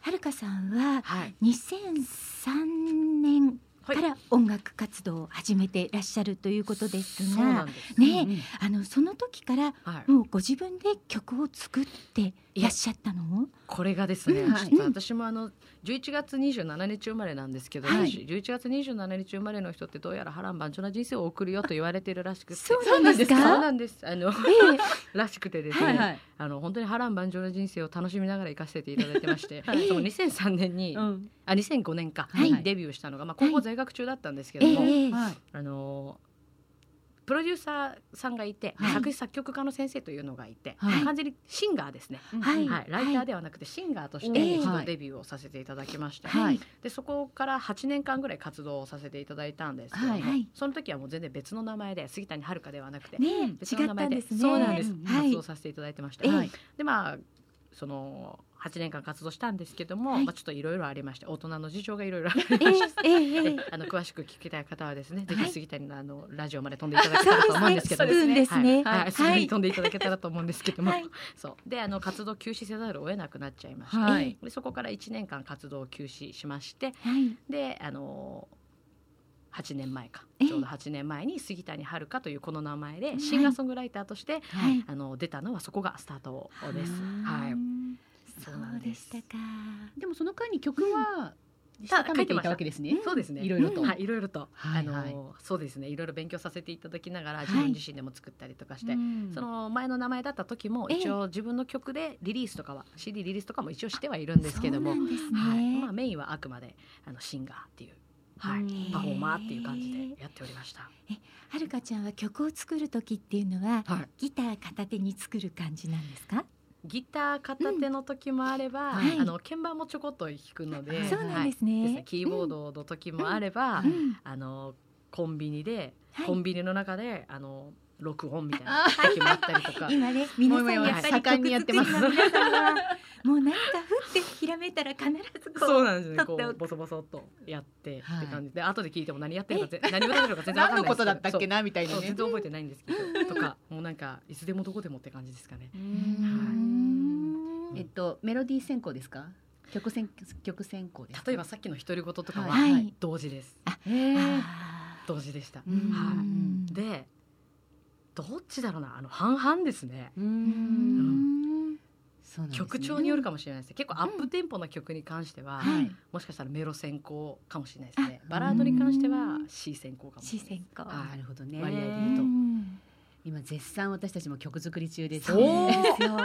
はるかさんははい、2003年から音楽活動を始めていらっしゃるということですがんです。ねうんあのその時からはい、もうご自分で曲を作っていらっしゃったの？これがですね、私もあの11月27日生まれなんですけど、はい。11月27日生まれの人ってどうやら波乱万丈な人生を送るよと言われてるらしくて。そうなんですか？そうなんです。あのえ らしくてですね、はいはい。あの本当に波乱万丈な人生を楽しみながら生かせていただいてまして、はい。その2003年に、うんあ2005年か、はい。にデビューしたのが、まあ、高校在学中だったんですけども、はい。あのプロデューサーさんがいて、はい。作詞作曲家の先生というのがいて、はい。完全にシンガーですね、はい。はい、ライターではなくてシンガーとしてええ。一度はいデビューをさせていただきまして、はい。でそこから8年間ぐらい活動をさせていただいたんですけども、その時はもう全然別の名前で杉谷遥ではなくて、ね別の名前でね。そうなんです、はい。活動させていただいてました。でまあその8年間活動したんですけども、はい。まあ、ちょっといろいろありまして大人の事情がいろいろあえりまして。ええええであの詳しく聞きたい方はですね、はい。ぜひ杉谷のあのラジオまで飛んでいただけたらと思うんですけどね。ね。はい、はい、すぐはいに飛んでいただけたらと思うんですけども、はい。そう。であの活動休止せざるを得なくなっちゃいまして、はい。でそこから1年間活動を休止しましてはい。であの8年前か。ええちょうど8年前に杉谷遥というこの名前でシンガーソングライターとして、はい。あの出たのはそこがスタートです。はい、そそうでしたか。でもその間に曲はたしたためていたわけですね。そうですね。いろいろとはい、いろいろと、あのそうですね。いろいろ勉強させていただきながら、い自分自身でも作ったりとかして、うんその前の名前だった時もええ一応自分の曲でリリースとかは CD リリースとかも一応してはいるんですけども。はい、まあメインはあくまであのシンガーっていう、はいうん、パフォーマーっていう感じでやっておりました。はるかちゃんは曲を作る時っていうのははい。ギター片手に作る感じなんですか？ギター片手の時もあれば、はい。あの鍵盤もちょこっと弾くので、はいそうなんですはい。ね。キーボードの時もあれば、うん。あのコンビニで、はい。コンビニの中であの録音みたいな時もあったりとか。今ね皆さんやっぱり盛んにやってます。もう何かふってひらめいたら必ずこうそうなんですね。こうボソボソっとやってはい。って感じで、後で聞いても何やってるかぜ何歌ってるか全然わかんない何のことだったっけななみたいなね。全然覚えてないんですけど。とかもうなんかいつでもどこでもって感じですかね。うーん。えっとメロディー選考ですか？曲選曲選考ですか？例えばさっきの独り言とかは、はい。はい同時です。へー。あ同時でした。うん。はい。でどっちだろうな。あの半々ですね。うん。ん。そうなんですね。曲調によるかもしれないです。結構アップテンポな曲に関しては、はい。もしかしたらメロ先行かもしれないですね。バラードに関しては C 先行かもしれない。視線かはい。なるほどね。割合でう言うと。ん。今絶賛私たちも曲作り中ですそう。なんですよ。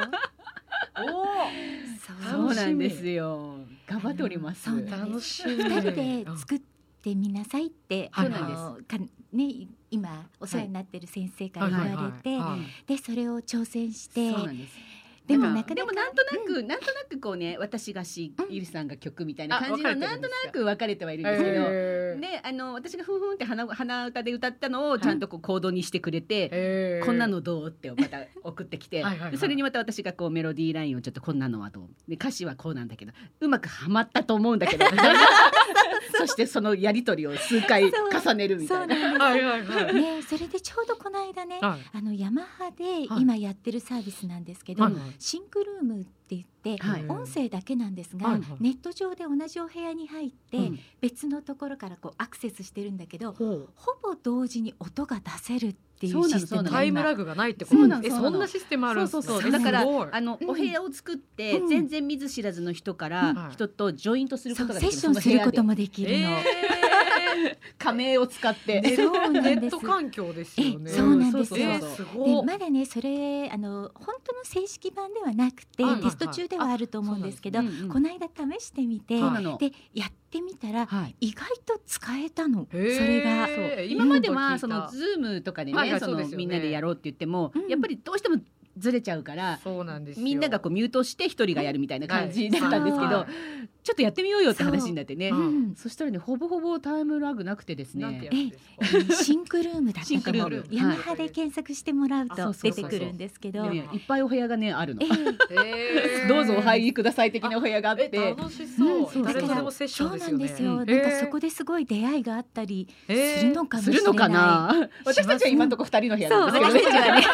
そうなんですよ。頑張っております。楽しみ。二人で作ってみなさいって、はい。あのかね今お世話になってる先生から言われて、でそれを挑戦してでもなんかでもなんとなく、なんとなくこうね私がし、うん。ゆりさんが曲みたいな感じあのなんとなく分かれてはいるんですけど、えであの私がふんふんって鼻鼻歌で歌ったのをちゃんとこうコードにしてくれて、ー。こんなのどうってまた送ってきて それにまた私がこうメロディーラインをちょっとこんなのはとで歌詞はこうなんだけどうまくはまったと思うんだけど。そしてそのやり取りを数回重ねるみたいな。そうなんです。はいはいはい。ねそれでちょうどこの間ね、はい。あのヤマハではい。今やってるサービスなんですけど、はいシンクルームって言って、はい。音声だけなんですが、ネット上で同じお部屋に入って、うん。別のところからこうアクセスしてるんだけどほぼ同時に音が出せるっていそうシステムがタイムラググがないってこと。なのえそんなシステムあるんですそうそうねそう。だからあの、うん。お部屋を作って、うん。全然見ず知らずの人から、はい。人とジョイントすることがセできる。ッションすることももできるの。え 仮名を使って、ーそうネット環境ですよね。えそうなんです。よまだねそれあの本当の正式版ではなくて、テスト中ではあると思うんですけど、この間試してみて、でやってみたらはい。意外と使えたの、それが。今までうんはそのズームとかでね、そみんなでやろうって言っても、うん。やっぱりどうしてもずれちゃうから。そうなんですよ。みんながこうミュートして一人がやるみたいな感じだったんですけど、はい。ちょっとやってみようよって話になってね。そう。うん。そしたらねほぼほぼタイムラグなくてですね。シンクルームだったシンクと思うルーム。ヤマハで検索してもらうと出てくるんですけど、いっぱいお部屋がねあるの。えー。どうぞお入りください的なお部屋があっえて楽しそう、うん。そう誰とだからでもセッショそうンですよね。なんですよ、うんなんかそこですごい出会いがあったりえーするのかもしれない、するのかな。私たちは今のところ二人の部屋なんですけど私たちはね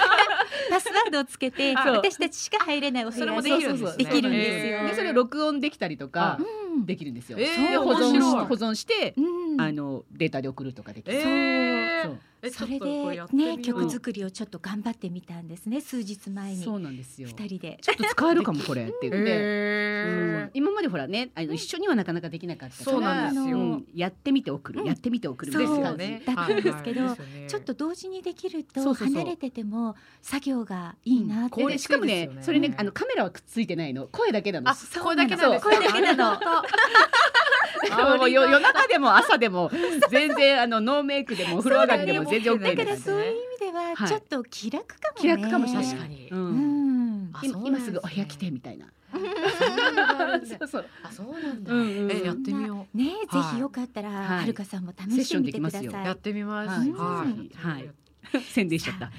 パスワードをつけて私たちしか入れないお部屋それもできるんですよ、でそれを録音できたりとかうんできるんですよ。えーで保存し面白い。保存して、うん。あのデータで送るとかできる。えー。そう。えそれでね曲作りをちょっと頑張ってみたんですね。数日前に。そうなんですよ。二人で。ちょっと使えるかもこれって言って。えうん。今までほらねあの一緒にはなかなかできなかったから。そうなんですよ。うん。やってみて送る、うん。やってみて送る。そう。みたいな感じですよね。だったんですけどちょっと同時にできると離れてても作業がいいなって、でしかもねそれねあのカメラはくっついてないの。声だけなの。あ声だけなんです。か声だけなの もう夜夜中でも朝でも全然あのノーメイクでもお風呂上がりでも全然 OK だからです。そういう意味でははいちょっと気楽かもね、気楽かもしれない。確かに。ううん。今すね。すぐお部屋来てみたいな。そう そう。あそうなんだ、うんうんえやってみよねぜはい。ひよかったら、はい。はるかさんも試してみてください。やってみます。はい。はいはい 宣伝しちゃった。ね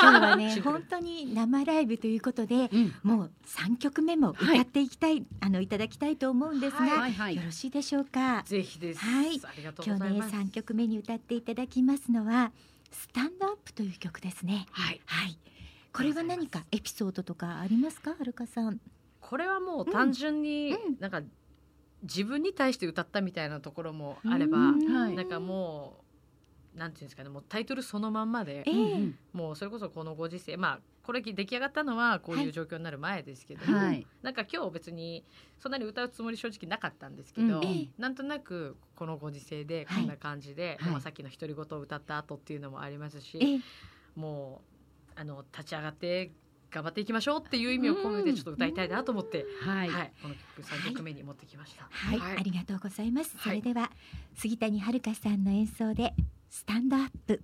今日はね 本当に生ライブということでうん。もう三曲目も歌っていきたい、あのいただきたいと思うんですが、はいはいよろしいでしょうか？ぜひです、はいありがとう今日ねございます三曲目に歌っていただきますのはスタンドアップという曲ですね。はいはい。これは何かエピソードとかありますか、はるかさん。これはもう単純にうんなんか自分に対して歌ったみたいなところもあれば、うんはいなんかもうなんていうんですかねもうタイトルそのまんまでええ。うんもうそれこそこのご時世まあこれ出来上がったのはこういう状況になる前ですけども、はい。なんか今日別にそんなに歌うつもり正直なかったんですけど、うん。ええ。なんとなくこのご時世ではい。こんな感じで、はい。まあさっきの独り言を歌った後っていうのもありますし、ええ。もうあの立ち上がって頑張っていきましょうっていう意味を込めてちょっと歌いたいなと思って、はい。はい、この曲三曲目に持ってきました。はい、はい。ありがとうございます。そはい。れでは杉谷遥さんの演奏でスタンドアップ。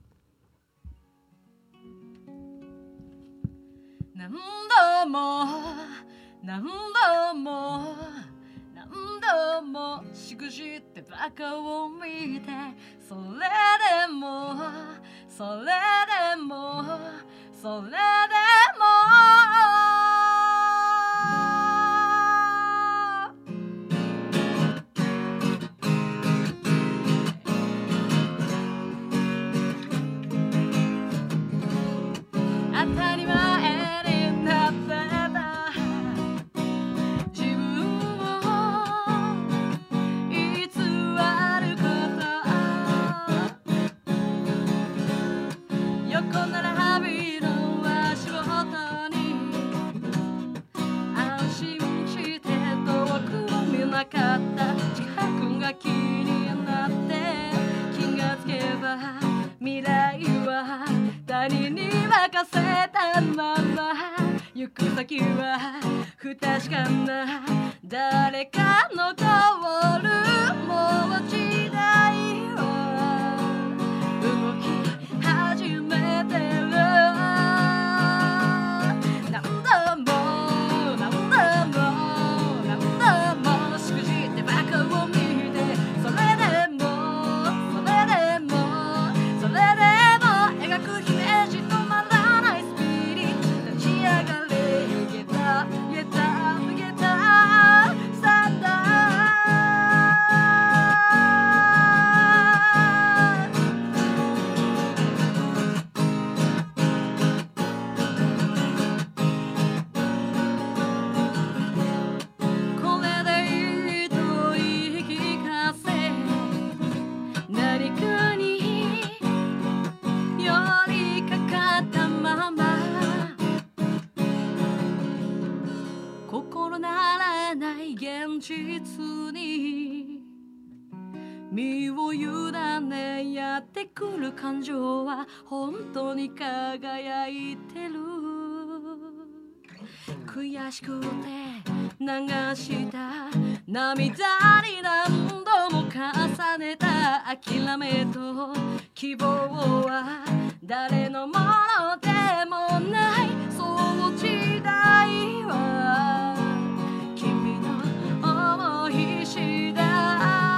何度も何度も何度もしくじってバカを見てそれでもそそれでもそれでも気になって気がつけば未来は他人に任せたまま行く先は不確かな誰かの通るもう時代は動き始めてしくて流した涙に何度も重ねた諦めと希望は誰のものでもないその時代は君の思い次第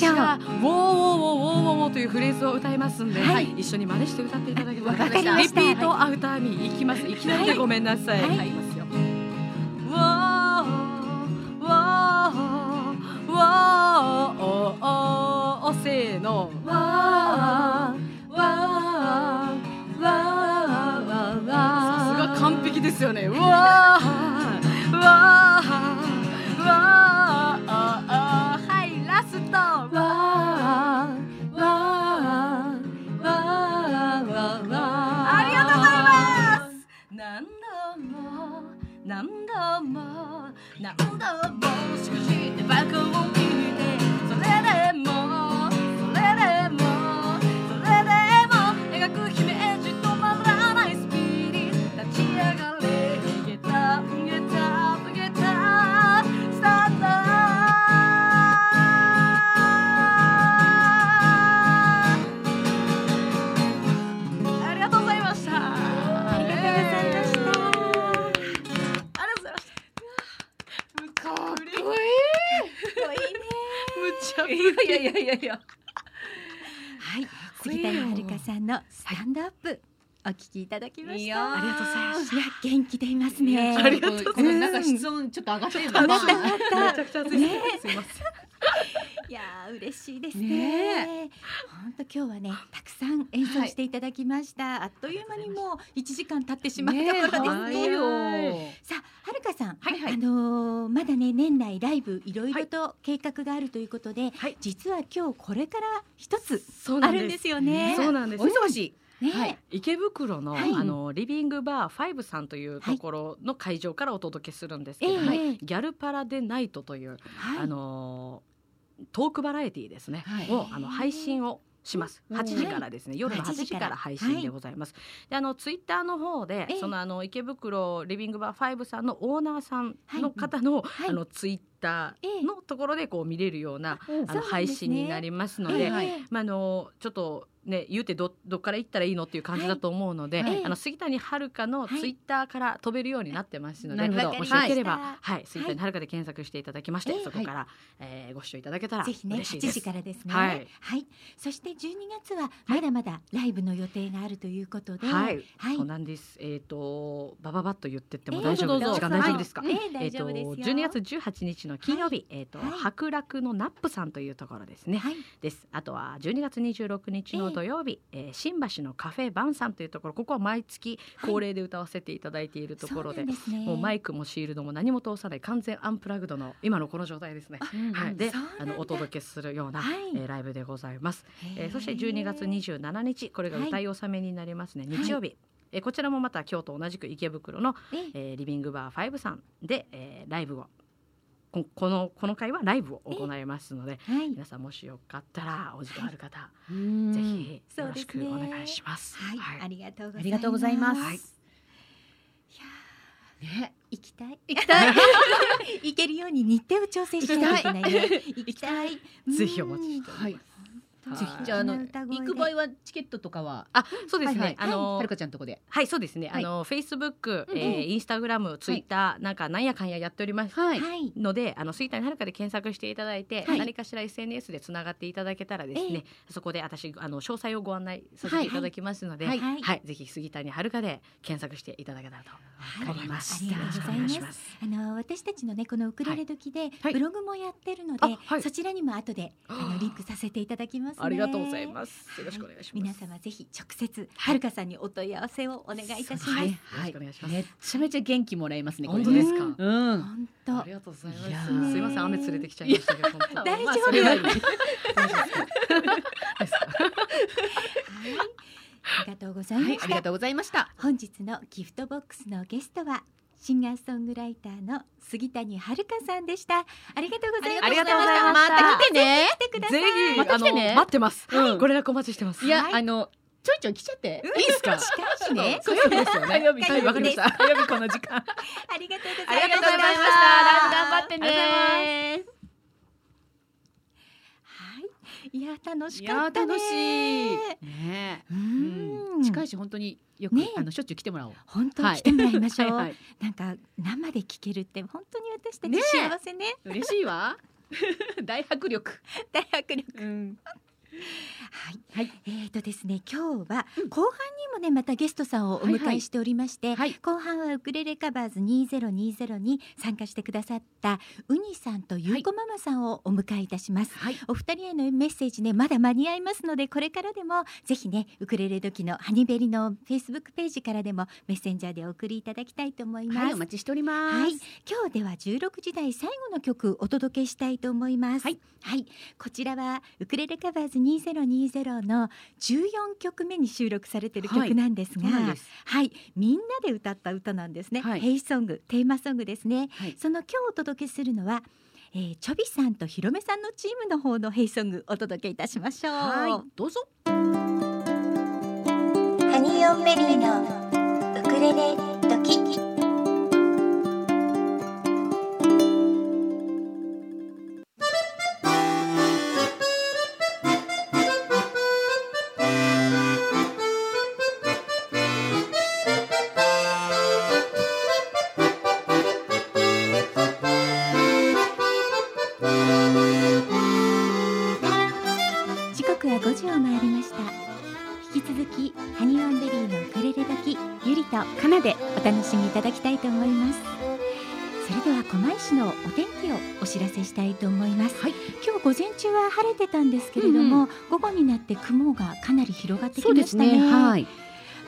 か私が「ウォーウォーウォーウォーウォーウォー」というフレーズを歌いますんで、はい。一緒に真似して歌っていただけた。 Repeat after me いきます。い。きなりでごめんなさい、はい。ますよ。ウォーウォーウォーおおおせーのわーわーわーわーわーさすが完璧ですよねわーわーわーはいラストわーわーわーわーありがとうございます何度も何度も何度もしくじいやいやいやいやはい、杉谷遥さんのスタンドアップ、お聞きいただきました。ありがとうございましいや、元気でいますね。ありがとうございます。なんか室温ちょっと上がってるの上がった上かがった。めちゃくちゃ暑いです。ねすいません。いやー嬉しいですね。ね本当今日はねたくさん演奏していただきました。あっという間にもう一時間経ってしまったところですね。早い。よ。さあはるかさん、はいはい。あのーまだね年内ライブいろいろと計画があるということで、はい。実は今日これから一つあるんですよね。そうなんです。お。忙しい。ね、はい。池袋の、はい。あのリビングバーファイブさんというところの会場からお届けするんですけど、ええはい。ええ。ギャルパラデナイトという、はい。あのトークバラエティーですね、はい。をあの配信をします。うん。8時からですね、夜の8 8時からら。配信でございます。で、あのツイッターの方でええ、そのあの池袋リビングバー5さんのオーナーさんの方の、はい。あのツイッターのところでこう見れるような、あの配信になりますので、ええはい。まああのちょっとね言うてどどっから行ったらいいのっていう感じだと思うので、はいあの杉谷遥のツイッターから飛べるようになってますので、なるほど。もしよければ、ははい。い、杉谷遥で検索していただきまして、ええ。そこから、えーご視聴いただけたらぜひね8嬉しいです。時からですね。はい。そして12月はまだまだライブの予定があるということで、はい、はい。そうなんです。えっ、とバババッと言ってってもええ大丈夫、どうぞ。時間大丈夫ですか？えええっ、と大丈夫ですよ。12月18日の金曜日、えっ、と、はい。白楽のナップさんというところですね。はい。です。あとは12月26日の土曜日、えー新橋のカフェバンさんというところ、ここは毎月恒例で歌わせていただいているところで、そうなんすね。もうマイクもシールドも何も通さない完全アンプラグドの今のこの状態ですね。はい、であのお届けするような、はい。えーライブでございます。へえーそして12月27日これが歌い納めになりますね、はい。日曜日、えーこちらもまた京都同じく池袋の、ええ。えーリビングバー5さんで、えーライブをここのこの回はライブを行いますので、はい。皆さんもしよかったらお時間ある方、うん。ぜひよろしくお願いします。はい、はい。ありがとうございます。ありがとうございます。はい。いやね。ー行きたい。行きたい。行けるように日程を調整しないといけないね。行きたい。ぜひお待ちしております。はいうんぜひ。じゃああの行く場合はチケットとかは？あそうですね、はいはい。あのはるかちゃんとこで。はいそうですね、はい。あのフェイスブック、うんうん。えーインスタグラムツイッター、なんかなんやかんややっております。ので、あの杉谷遥で検索していただいて、はい。何かしら SNS でつながっていただけたらですね、そこで私あの詳細をご案内させてい。ただきますので、は、はい。いはい。ぜひ杉谷遥で検索していただけたらとはい。思います。ありがとうございます。よろしくお願しあの私たちのねこのウクレレ時ではい。ブログもやってるので、あはい。そちらにも後であのリンクさせていただきますね。ありがとうございます。よろしくお願いします。皆様ぜひ直接はるかさんにお問い合わせをお願いいたします。はい、よはい。めっちゃめちゃ元気もらえますね本当ですか？うん本当ありがとうございます。すいません、雨連れてきちゃいましたけど。大丈夫まあはいいはい、ありがとうございまはいした。ありがとうございました本日のギフトボックスのゲストはシンガーソングライターの杉谷遥さんでした。ありがとうございました。ありがとうございましたまた来てね来てください。ぜひ、また来てねあの待ってます。うんご連絡お待ちしてます。いや、はいあのちょいちょい来ちゃっていいですか？近いしね。火曜日ですよね火曜日はいわかりました火曜日この時間ありがとうごあざいました。りがとうございました頑張ってありがとうございますねはい。いや楽しいかった楽しい。ねううん。ん。近いし本当によくねあのしょっちゅう来てもらおう。本当に来てもらいましょう。はいはいなんか生で聞けるって本当に私たち幸せね。嬉しいわ。大迫力。大迫力。うんはい。はい。えーとですね、今日は後半にもねまたゲストさんをお迎えしておりまして、はい後半はウクレレカバーズ2020に参加してくださったウニさんとゆうこママさんをお迎えいたします。はい。お二人へのメッセージねまだ間に合いますのでこれからでもぜひねウクレレ時のハニベリのフェイスブックページからでもメッセンジャーでお送りいただきたいと思います。はいお待ちしております。はい、今日では16時台最後の曲お届けしたいと思います。はい、こちらはウクレレカバーズ2020の14曲目に収録されている曲なんですが、そうなんですはい、みんなで歌った歌なんですね。はいヘイソング、テーマソングですね。はいその今日お届けするのは。えー、チョビさんとヒロメさんのチームの方のヘイソングお届けいたしましょう。はいどうぞハニーオンベリーのウクレレしたいと思います、はい。今日午前中は晴れてたんですけれども、うん午後になって雲がかなり広がってきましたね。ね。はい。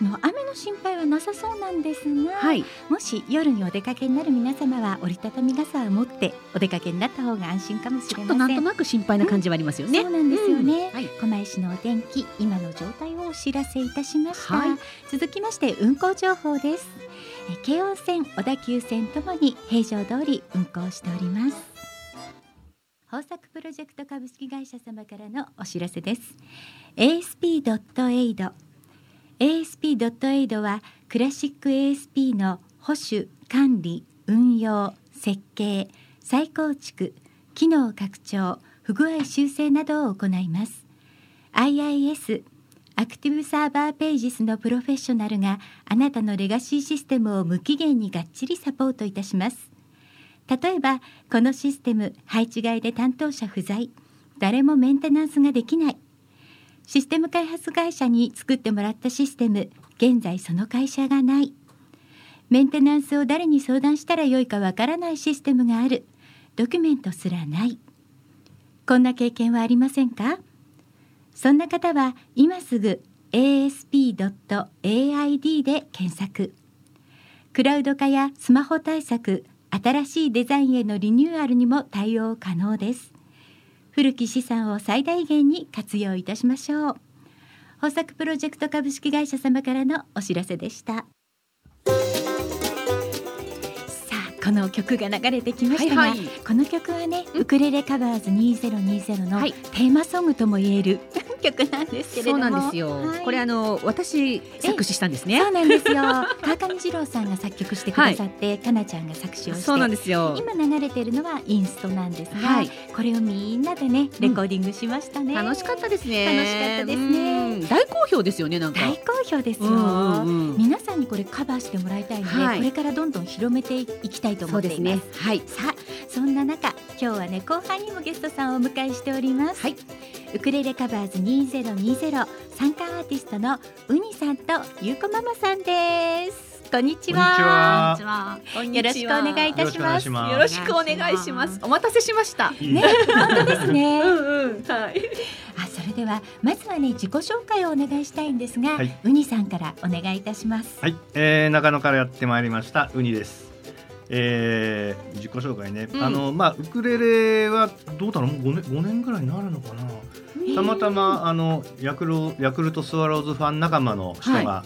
あの雨の心配はなさそうなんですが、はい。もし夜にお出かけになる皆様は折りたたみ傘を持ってお出かけになった方が安心かもしれません。っとなんとなく心配な感じはありますよね。そうなんですよね、うん。はい。狛江市のお天気今の状態をお知らせいたしました、はい。続きまして運行情報です。え京王線小田急線ともに平常通り運行しております豊作プロジェクト株式会社様からのお知らせです。ASP.AID ASP.AID はクラシック ASP の保守管理運用設計再構築機能拡張不具合修正などを行います。IIS アクティブサーバーページスのプロフェッショナルがあなたのレガシーシステムを無期限にがっちりサポートいたします。例えばこのシステム配置外で担当者不在。誰もメンテナンスができない。システム開発会社に作ってもらったシステム現在その会社がない。メンテナンスを誰に相談したらよいかわからないシステムがある。ドキュメントすらない。こんな経験はありませんか？そんな方は今すぐ asp.aid で検索。クラウド化やスマホ対策新しいデザインへのリニューアルにも対応可能です。古き資産を最大限に活用いたしましょう。豊作プロジェクト株式会社様からのお知らせでした。さあこの曲が流れてきましたが、はいはい。この曲はね、ウクレレカバーズ2020のはい。テーマソングとも言える曲なんですけれども。そうなんですよ、はい。これあの私作詞したんですね。そうなんですよ。川上二郎さんが作曲してくださって、かなちゃんが作詞をしてそうなんですよ。今流れているのはインストなんですが、はい。これをみんなでねレコーディングしましたね、楽しかったですね。楽しかったですね。うん。大好評ですよねなんか。大好評ですよ、うんうんうん。皆さんにこれカバーしてもらいたいので、はい。これからどんどん広めていきたいと思っていますね。はい。さあそんな中今日はね後半にもゲストさんをお迎えしております、はいウクレレカバーズ2020参加アーティストのウニさんとゆうこママさんです。こんにちは。こんにちは。こんよろしくお願いいたします。よろしくお願いします。お待たせしました。ね本当ですね。うんうんはい。あそれではまずはね自己紹介をお願いしたいんですが、はい。ウニさんからお願いいたします。はい、えー、長野からやってまいりましたウニです。えー、自己紹介ね、うん。あのまあウクレレはどうだろう？もう5年5年ぐらいになるのかな？たまたまあのヤクルヤクルトスワローズファン仲間の人が、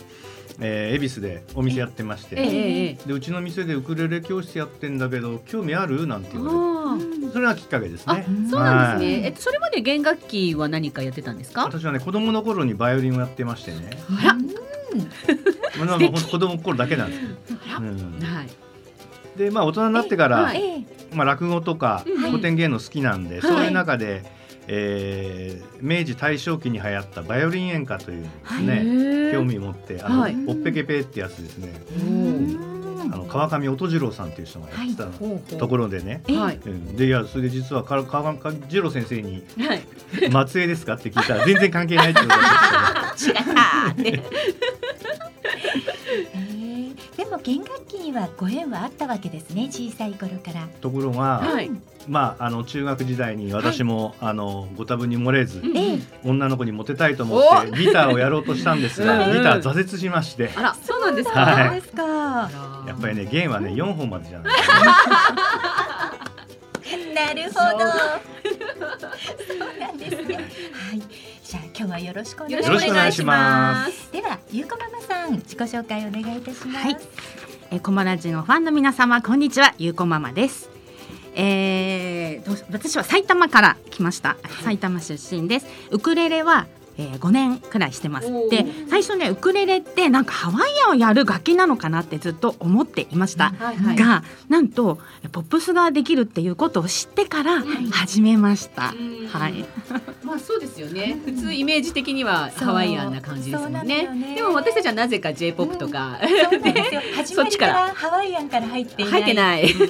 えー恵比寿でお店やってまして、ええええでうちの店でウクレレ教室やってんだけど興味ある？なんて言わあれて、それがきっかけですあね。そうなんですね、はい。えっとそれまで弦楽器は何かやってたんですか？私はね子供の頃にバイオリンをやってましてね、あら。まあまあほんと子供の頃だけなんです。けど。うん。はいでまあ大人になってから、まあ、落語とかうん古典芸能好きなんで、い。そういう中で、えー明治大正期に流行ったバイオリン演歌というのですね、興味持ってあの、はい。おっぺけぺってやつですね。うん。あの川上音次郎さんっていう人がやってたところでね、はいうん。でいやそれで実は川川上次郎先生にはい「松江ですか?」って聞いたら全然関係ないってことです 違った。ってええでも弦楽器にはご縁はあったわけですね小さい頃から。ところが、はい。まああの中学時代に私も、あのご多分に漏れず、うん。ええ。女の子にモテたいと思ってギターをやろうとしたんですが、うん。ギター挫折しまして、あらそうなんですか、はいそうですか。やっぱりね弦はね4本までじゃない。なるほど。そうなんですね。はいじゃあ今日はよろしくお願いしますではゆうこママさん自己紹介お願いいたします、はいえー、コマラジのファンの皆様こんにちはゆうこママです。えー、私は埼玉から来ました。埼玉出身です。ウクレレは、えー、5年くらいしてます。で最初ねウクレレってなんかハワイアンをやる楽器なのかなってずっと思っていました。はいはい。がなんとポップスができるっていうことを知ってから始めました。うん。はい。まあそうですよね。普通イメージ的にはハワイアンな感じですもんんねね。でも私たちはなぜか J-POP とか、そうなんですよ。始まりかそっちからハワイアンから入っていない。入ってない。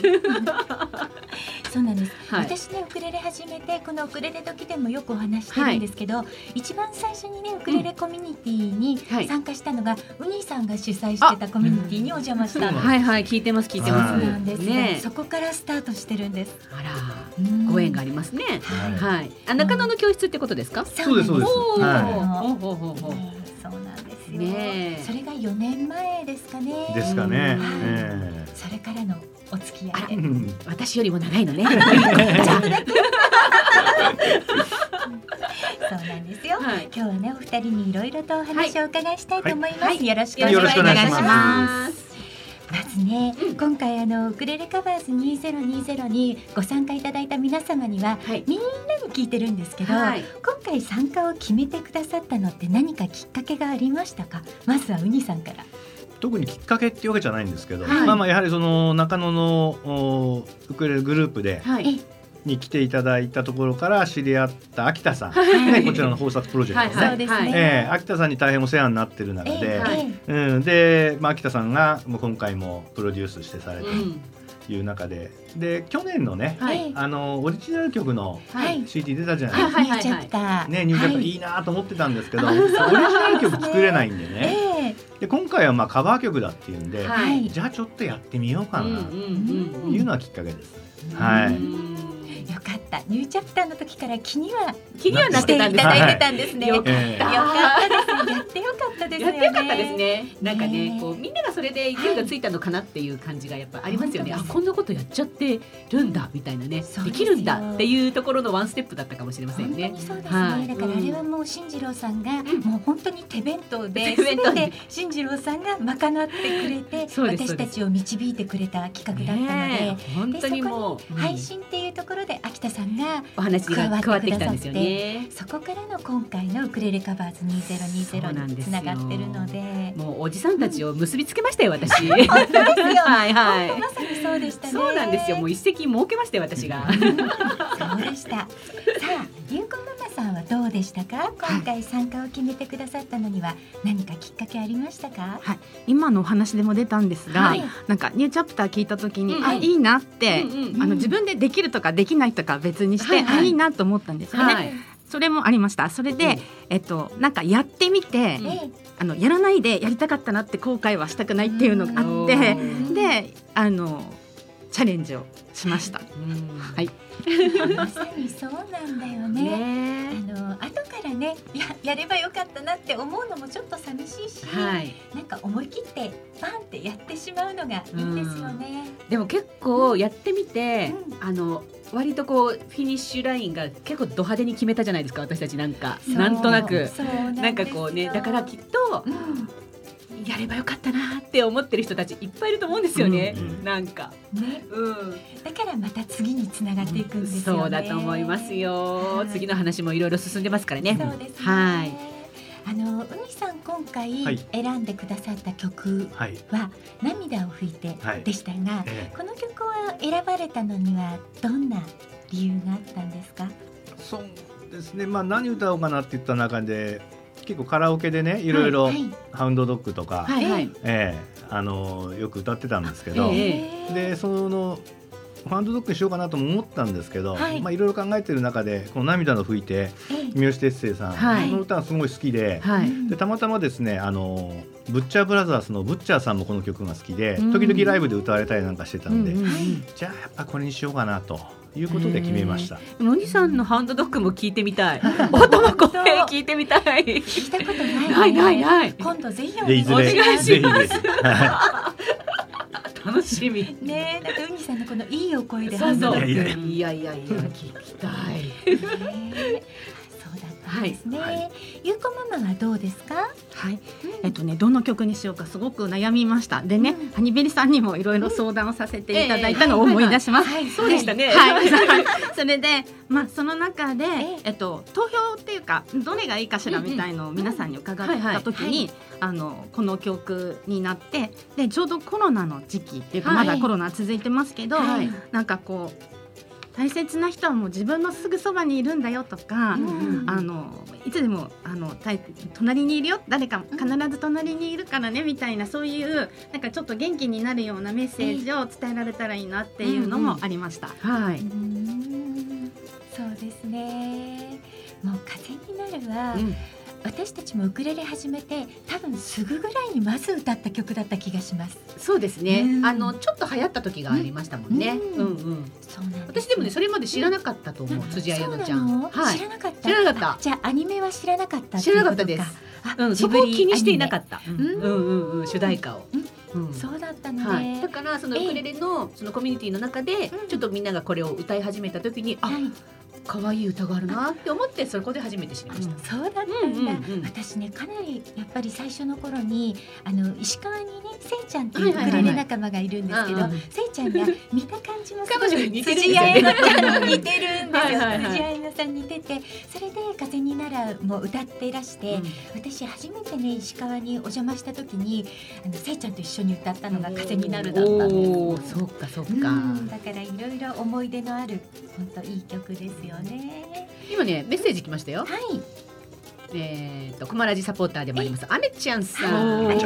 そうなんです、はい。私ねウクレレ始めてこのウクレレ時でもよくお話してるんですけど、一番最初にねウクレレコミュニティにはい。参加したのが、ウニさんが主催してたコミュニティにお邪魔したんです、はいはい聞いてます聞いてます。そうなんですね。ね。そこからスタートしてるんです。あら。うん。ご縁がありますね。はい。はい。あ中野の教室ってことですか？そうですそうです。おーはほうほう。ほうほうねそうなんですよ、ねえ。それが4年前ですかね。ですかね。うんえ。それからのお付き合い。うん。私よりも長いのね。そうなんですよ、はい。今日はねお二人にいろいろとお話をお伺いしたいと思います、はい。よろしくおよろしくお願いします。まずねね、うん今回あのウクレレカバーズ2020にご参加いただいた皆様にははい。みんなに聞いてるんですけど、はい。今回参加を決めてくださったのって何かきっかけがありましたか？まずはウニさんから特にきっかけっていうわけじゃないんですけど、はい。まあまあやはりその中野のおウクレレグループではい。に来ていただいたところから知り合った秋田さん、はい。ね、こちらの豊作プロジェクトですね。そうですね。ええ秋田さんに大変お世話になってる中で、ええはい。えうん、で、まあ、秋田さんがもう今回もプロデュースしてされた。うん。という中で、で去年のね、はい。ええあのオリジナル曲のはい。CD 出たじゃない？ですか。はいはい。ニューチャプいいいなと思ってたんですけど、あオリジナル曲作れないんでえね。えで今回はまあカバー曲だっていうんで、はい。じゃあちょっとやってみようかな。というのはきっかけです。はい。うんよかった。ニューチャプターの時から気には気にはなっしてていただいてたんですね、はい。よかええったですやってよかったですやってよかったですね。なんかねね、こうみんながそれで勢いがついたのかなっていう感じがやっぱありますよね。あ、こんなことやっちゃってるんだみたいなね。できるんだっていうところのワンステップだったかもしれませんね。そうですね、はい。だからあれはもう進次郎さんが、ん。もう本当に手弁当で手弁当で。全て進次郎さんが賄ってくれて私たちを導いてくれた企画だったので。で当にもうそこに配信っていうところで秋田さんがお話が加わってきたんですよね。そこからの今回のウクレレカバーズそうな2020につながってるのでもうおじさんたちを結びつけましたよ私。本当ですよはいはいまさにそうでしたねそうなんですよ。もう一石儲けましたよ私が。そうでした。さあ、ゆうこママさんはどうでしたか？今回参加を決めてくださったのには何かきっかけありましたか？今のお話でも出たんですが、はい。なんかニューチャプター聞いた時に、うんあいいなって、うんうんあの自分でできるとかできないとか別にして、はいはい。あいいなと思ったんですよね、はい。それもありました。それで、うん。えっとなんかやってみて、ええあのやらないでやりたかったなって後悔はしたくないっていうのがあって、うん。であのチャレンジをしました。うん。はい。まさにそうなんだよね。ね。あの後からねややればよかったなって思うのもちょっと寂しいし、はい。なんか思い切ってバンってやってしまうのがいいですよね。でも結構やってみて、うあの割とこうフィニッシュラインが結構ド派手に決めたじゃないですか私たちなんか。なんとなく。なんかこうねだからきっとうんやればよかったなって思ってる人たちいっぱいいると思うんですよね、うんなんか、ね、うん、だからまた次につながっていくんですよね。そうだと思いますよ、はい。次の話もいろいろ進んでますからね。そうですね。はい。あのうにさん今回はい。選んでくださった曲はい。は涙を拭いてはい。でしたが、えこの曲を選ばれたのにはどんな理由があったんですか？えそうですね。まあ何歌おうかなって言った中で結構カラオケでねい。ろいろはい。ハウンドドッグとか、はいはい、ええあのよく歌ってたんですけど、えでそのハウンドドッグにしようかなとも思ったんですけど、はい。まあいろいろ考えてる中でこの涙の吹いてええ。三好哲星さん、はい。この歌がすごい好きで。はい、うんでたまたまですねあのブッチャーブラザーズのブッチャーさんもこの曲が好きでうん。時々ライブで歌われたりなんかしてたんで、うんうんうん。じゃあやっぱこれにしようかなということで決めました。でもお兄さんのハンドドッグも聞いてみたい。音の声聞いてみたい。聞いたことない、ないないない。今度ぜひお願いします。ぜひぜひ。は楽しみ。ねえなんかうにさんのこのいいお声でそうそう。ハンドドッグ。いやいやいや聞きたいですね。はいはゆうこママはどうですか？はい、えっとねどの曲にしようかすごく悩みました。でね、うんハニベリさんにもいろいろ相談をさせていただいたのを思い出します。はい、そうでしたねはい、それで、まあ、その中でええ、えっと、投票っていうか、どれがいいかしらみたいのを皆さんに伺った時に。あの、この曲になって、で、ちょうどコロナの時期っていうか、はいまだコロナ続いてますけど。はいなんかこう。大切な人はもう自分のすぐそばにいるんだよとか、うん。あのいつでもあの隣にいるよ。誰か必ず隣にいるからねみたいなそういうなんかちょっと元気になるようなメッセージを伝えられたらいいなっていうのもありました。はい、うーん。そうですね。もう風になるは、うん私たちもウクレレ始めて多分すぐぐらいにまず歌った曲だった気がします。そうですね、うん。あのちょっと流行った時がありましたもんね、ううんんうん。そうなんです。私でもねそれまで知らなかったと思う、辻彩乃ちゃそうなの？はい。知らなかった。知らなかった。あじゃあアニメは知らなかった知らなかったです。うん、そこを気にしていなかった、ん。うん。うんうん主題歌を、うん。そうだったのはい、ねだ。からそのええウクレレのそのコミュニティの中でうん。ちょっとみんながこれを歌い始めた時にあはい、可愛い歌があるなって思ってそこで初めて知りました。そうだったんだ。うんうんうん私ねかなりやっぱり最初の頃にあの石川にねせいちゃんっていうウクレレ仲間がいるんですけど、はいはいはい。せいちゃんが見た感じもすご彼女にい似てるんですよ。ね似てるんですよ。はいはいはい。辻彩乃さんに似ててそれで「風になら」も歌ってらして、私初めてね石川にお邪魔した時にあのせいちゃんと一緒に歌ったのが「風になる」だったんですそうかそうか、うん。だからいろいろ思い出のある本当いい曲ですよね。今ねメッセージ来ましたよはい、えっ、とコマラジサポーターでもありますアメちゃんさん、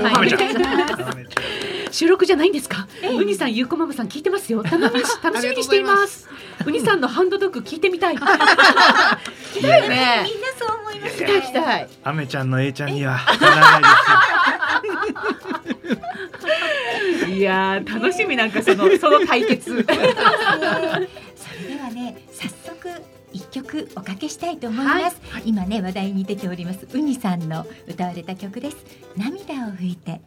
収録じゃないんですか？ウニさん、ゆうこママさん聞いてますよ。楽しみにし 楽しみにしています。ウニさんのハンドドッグ聞いてみたい。聞きたいよね。みんなそう思います聞きたい聞きたい。アメちゃんの A ちゃんにはい いやー楽しみなんかそのその対決。一曲おかけしたいと思います、今ね話題に出ておりますウニさんの歌われた曲です。涙を拭いて。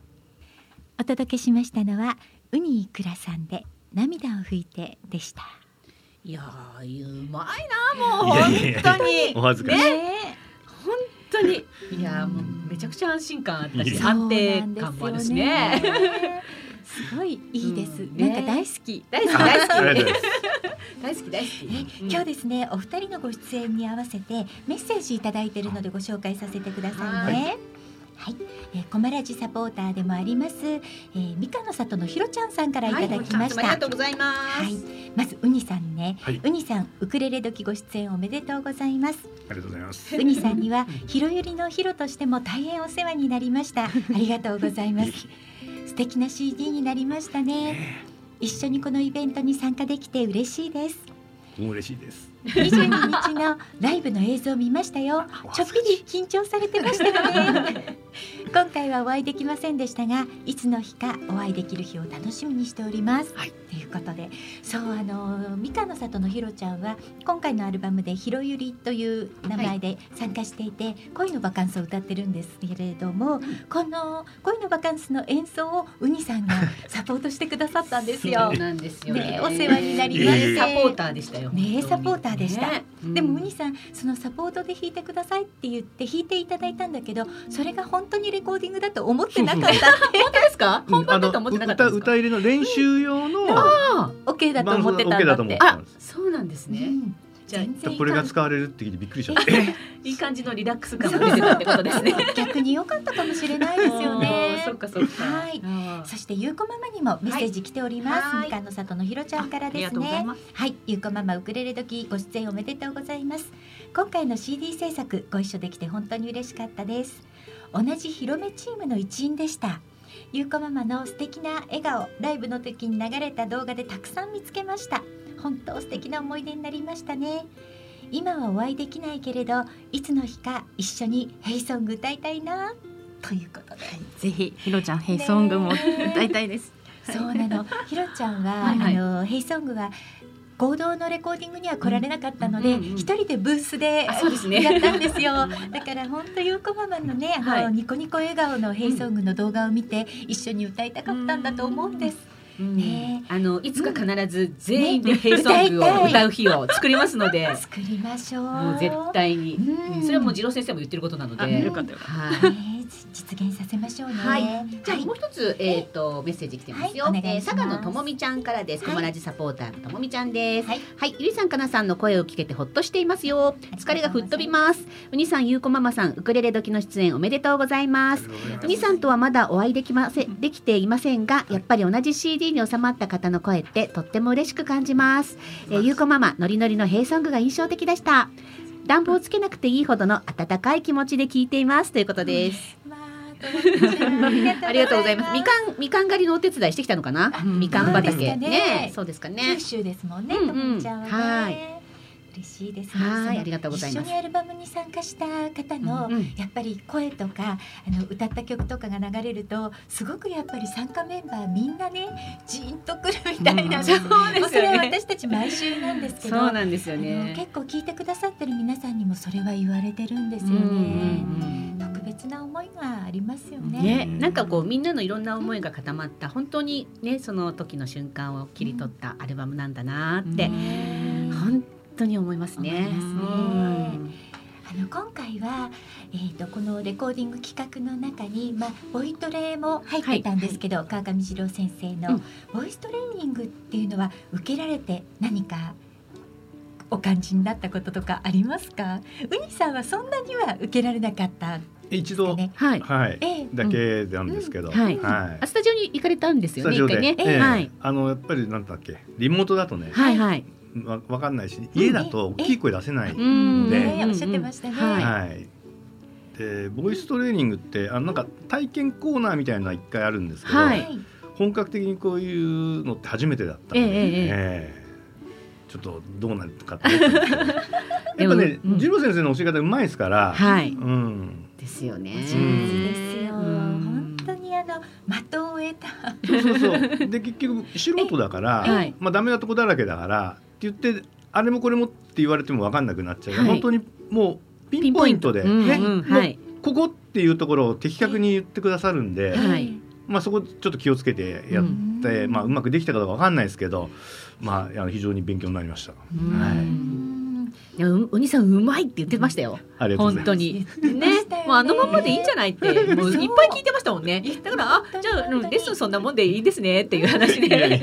お届けしましたのはウニイクラさんで涙を拭いてでした。いやーうまいなもういやいや。いや本当に。お恥ずかしい。ね。本当に。いやーもうめちゃくちゃ安心感あったし安定感もあるしね。すごいいいです、うんねなんか大好き大好きあ大好き。大好き大好き。え今日ですねお二人のご出演に合わせてメッセージいただいているのでご紹介させてくださいね。はい、えー、コマラジサポーターでもあります、えー、三河の里のひろちゃんさんからいただきました。ありがとうございます。はい、まずウニさんね、はいウニさんウクレレ時ご出演おめでとうございます。ありがとうございます。ウニさんにはひろゆりのヒロとしても大変お世話になりました。ありがとうございます。素敵な CD になりましたね。一緒にこのイベントに参加できて嬉しいです。嬉しいです。22日のライブの映像を見ましたよ。ちょっぴり緊張されてましたよね。今回はお会いできませんでしたがいつの日かお会いできる日を楽しみにしております、はい。ということでそうあの三河の里のひろちゃんは今回のアルバムでひろゆりという名前で参加していて、恋のバカンスを歌ってるんですけれども、この恋のバカンスの演奏をウニさんが サポートしてくださったんですよ。そうなんですよね。ねお世話になりまして名サポーターでしたよ。名本当に。サポーターでしたね。でもウニさんそのサポートで弾いてくださいって言って弾いていただいたんだけどそれが本当にレコーディングだと思ってなかったって。本当ですか？本番だと思ってなかったんですか？歌歌入れの練習用のあ OK だと思ってたんだ OK だってと思って。あ、そうなんですね。うんじゃあこれが使われるって聞いてびっくりしちゃって。いい感じのリラックス感が出てたってことですね。逆に良かったかもしれないですよね。そっかそっか。はい。そしてゆうこママにもメッセージ来ております、はい。みかんの里のひろちゃんからです。ねはい、ゆうこママウクレレ時ご出演おめでとうございます。今回の CD 制作ご一緒できて本当に嬉しかったです。同じ広めチームの一員でした。ゆうこママの素敵な笑顔ライブの時に流れた動画でたくさん見つけました本当素敵な思い出になりましたね。今はお会いできないけれどいつの日か一緒にヘイソング歌いたいな。ということで。ぜひひろちゃんヘイソングも歌いたいです。そうなの。ひろちゃんは、はいはい。あのヘイソングは合同のレコーディングには来られなかったので、うんうんうん。一人でブースであそうですね。やったんですよ。だから本当ゆうこママのね、あの、はい。ニコニコ笑顔のヘイソングの動画を見て、一緒に歌いたかったんだと思うんです。うんねあのいつか必ず全員でヘイソングを歌う日を作りますので、作りましょう。もう絶対に。うん。それはもう次郎先生も言ってることなので。あよかったよかはい。ね実現させましょうね。はいじゃあはいもう一つ、えっ、とメッセージ来てますよ。はいえー佐賀のともみちゃんからです。はいコマラジサポーターのともみちゃんです。ははいい、ゆりさんかなさんの声を聞けてほっとしていますよ。疲れが吹っ飛びます。うにさん、ゆうこママさん、ウクレレ時の出演おめでとうございます。うにさんとはまだお会いできませんできていませんが、やっぱり同じ CD に収まった方の声ってとっても嬉しく感じます。えーゆうこママ、ノリノリのヘイソングが印象的でした。暖房つけなくていいほどの温かい気持ちで聞いていますということです。まありがとうございます。みかんみかん狩りのお手伝いしてきたのかな？あみかん畑かねね。そうですかね九。州ですもんね。はい嬉しいですね。はいありがとうございます一緒にアルバムに参加した方の、うんやっぱり声とかあの歌った曲とかが流れるとすごくやっぱり参加メンバーみんなねジーンとくるみたいな、うんそうですよねもそれは私たち毎週なんですけど。そうなんですよね。結構聞いてくださってる皆さんにもそれは言われてるんですようんうんね。うん特別な思いがありますよね。ね、なんかこうみんなのいろんな思いが固まった本当にねその時の瞬間を切り取ったアルバムなんだなってね本当に思いますね。ああの今回は、えー、とこのレコーディング企画の中に、まあ、ボイトレも入ってたんですけど、川上次郎先生の、うんボイストレーニングっていうのは受けられて何かお感じになったこととかありますか？ウニさんはそんなには受けられなかったん一度、ね。はい。はい、ええだけなんですけど、うんはいはいあスタジオに行かれたんですよね。一回ね。ええはい。あのやっぱりなんだっけ？リモートだとね、はいはい。わわかんないし家だと大きい声出せない、うん。でねおっしゃってましたね。はい。はい。でボイストレーニングってあのなんか体験コーナーみたいなのが一回あるんですけど、はい。本格的にこういうのって初めてだったので、ええええええ。ちょっとどうなるかったん ですけどやっぱね、でもうん。次郎先生の教え方うまいですから、はい。うん、ですよね。上手ですよ。うん。本当にあの的を得た。そうそうそうで結局素人だから、はいまあダメなとこだらけだから言ってあれもこれもって言われても分かんなくなっちゃう、はい。本当にもうピンポイントで、うんねうん。もうはい。ここっていうところを的確に言ってくださるんで、はい。まあそこちょっと気をつけてやって、まあうまくできたかどうか分かんないですけど、まああの非常に勉強になりました。うん。はいいやうお兄さんうまいって言ってましたよ。本当に。ね。もうあのままでいいんじゃないって、もういっぱい聞いてましたもんね。だから、あ、じゃあ、うんレッスンそんなもんでいいですねっていう話で。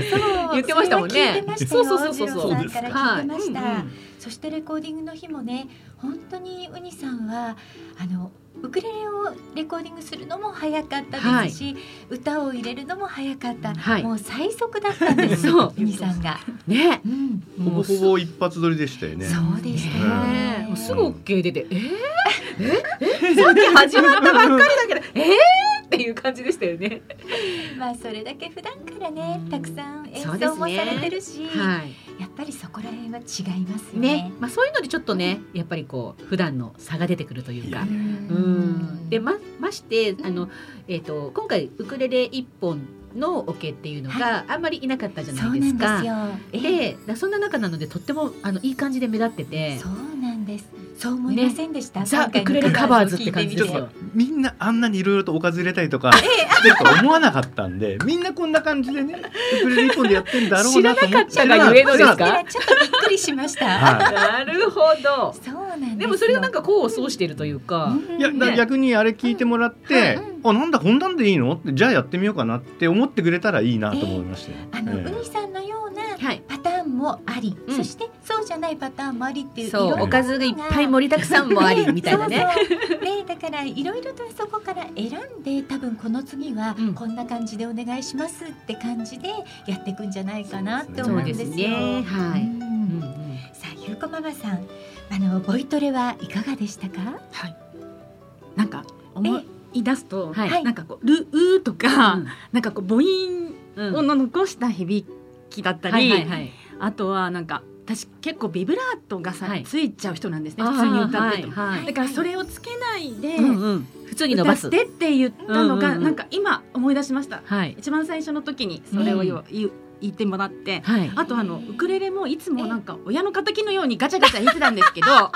言ってましたもんね。そうそうそうそう。はい。うん。そしてレコーディングの日もね、本当にウニさんはあのウクレレをレコーディングするのも早かったですし、歌を入れるのも早かった。はいもう最速だったんです。そうウニさんが。ね。うん。ほぼほぼ一発撮りでしたよね。そうでしたよね。ねもうすぐ OK 出て、えー、ええ さっき始まったばっかりだけど、えー、っていう感じでしたよね。まあそれだけ普段からねたくさん演奏もされてるし、はい。やっぱりそこら辺は違いますよねね。、まあそういうのでちょっとね、やっぱりこう普段の差が出てくるというか。ううんんでまましてあの、えー、と今回ウクレレ一本のオケっていうのがあんまりいなかったじゃないですか。なんですよ。えでだそんな中なのでとってもあのいい感じで目立っててそうなんです。そう思いませんでした？ザ今回のウクレレカバーズって感じですよ。みてみんなあんなにいろいろとおかず入れたりとかしてると思わなかったんで、みんなこんな感じでね、ウクレレ一本でやってんだろうなと思って。知らなかったがゆえのですか？ちょっとびっくりしました。はなるほど。そうなんでもそれがなんか功を奏しているというか、うん。いや、逆にあれ聞いてもらって、あ、なんだこんなんでいいの？って、じゃあやってみようかなって思ってくれたらいいなと思いましたよ。あの、ええ。ウニさんのようなはい。パターンもあり、うん。そしてそうじゃないパターンもありっていうそう。おかずがいっぱい盛りだくさんもありみたいなね。ねだからいろいろとそこから選んで多分この次はうん。こんな感じでお願いしますって感じでやっていくんじゃないかなって思うんですよ。ね。はい。うん。うんうん。さあゆうこママさんあのボイトレはいかがでしたか？はい。なんか思い出すと、はい。なんかこうルうーとか、うん。なんかこう母音うん。を残した響きだったり、はいはいはい。あとはなんか私結構ビブラートがさ、はいついちゃう人なんですね。普通に歌ってても。はいはいだからそれをつけないで、うんうん普通に伸ばす歌っ。てって言ったのが、うんうんうんなんか今思い出しました。はい一番最初の時にそれを言う言う言ってもらって。はい。あとあのウクレレもいつもなんか親の敵のようにガチャガチャ弾いてたんですけど な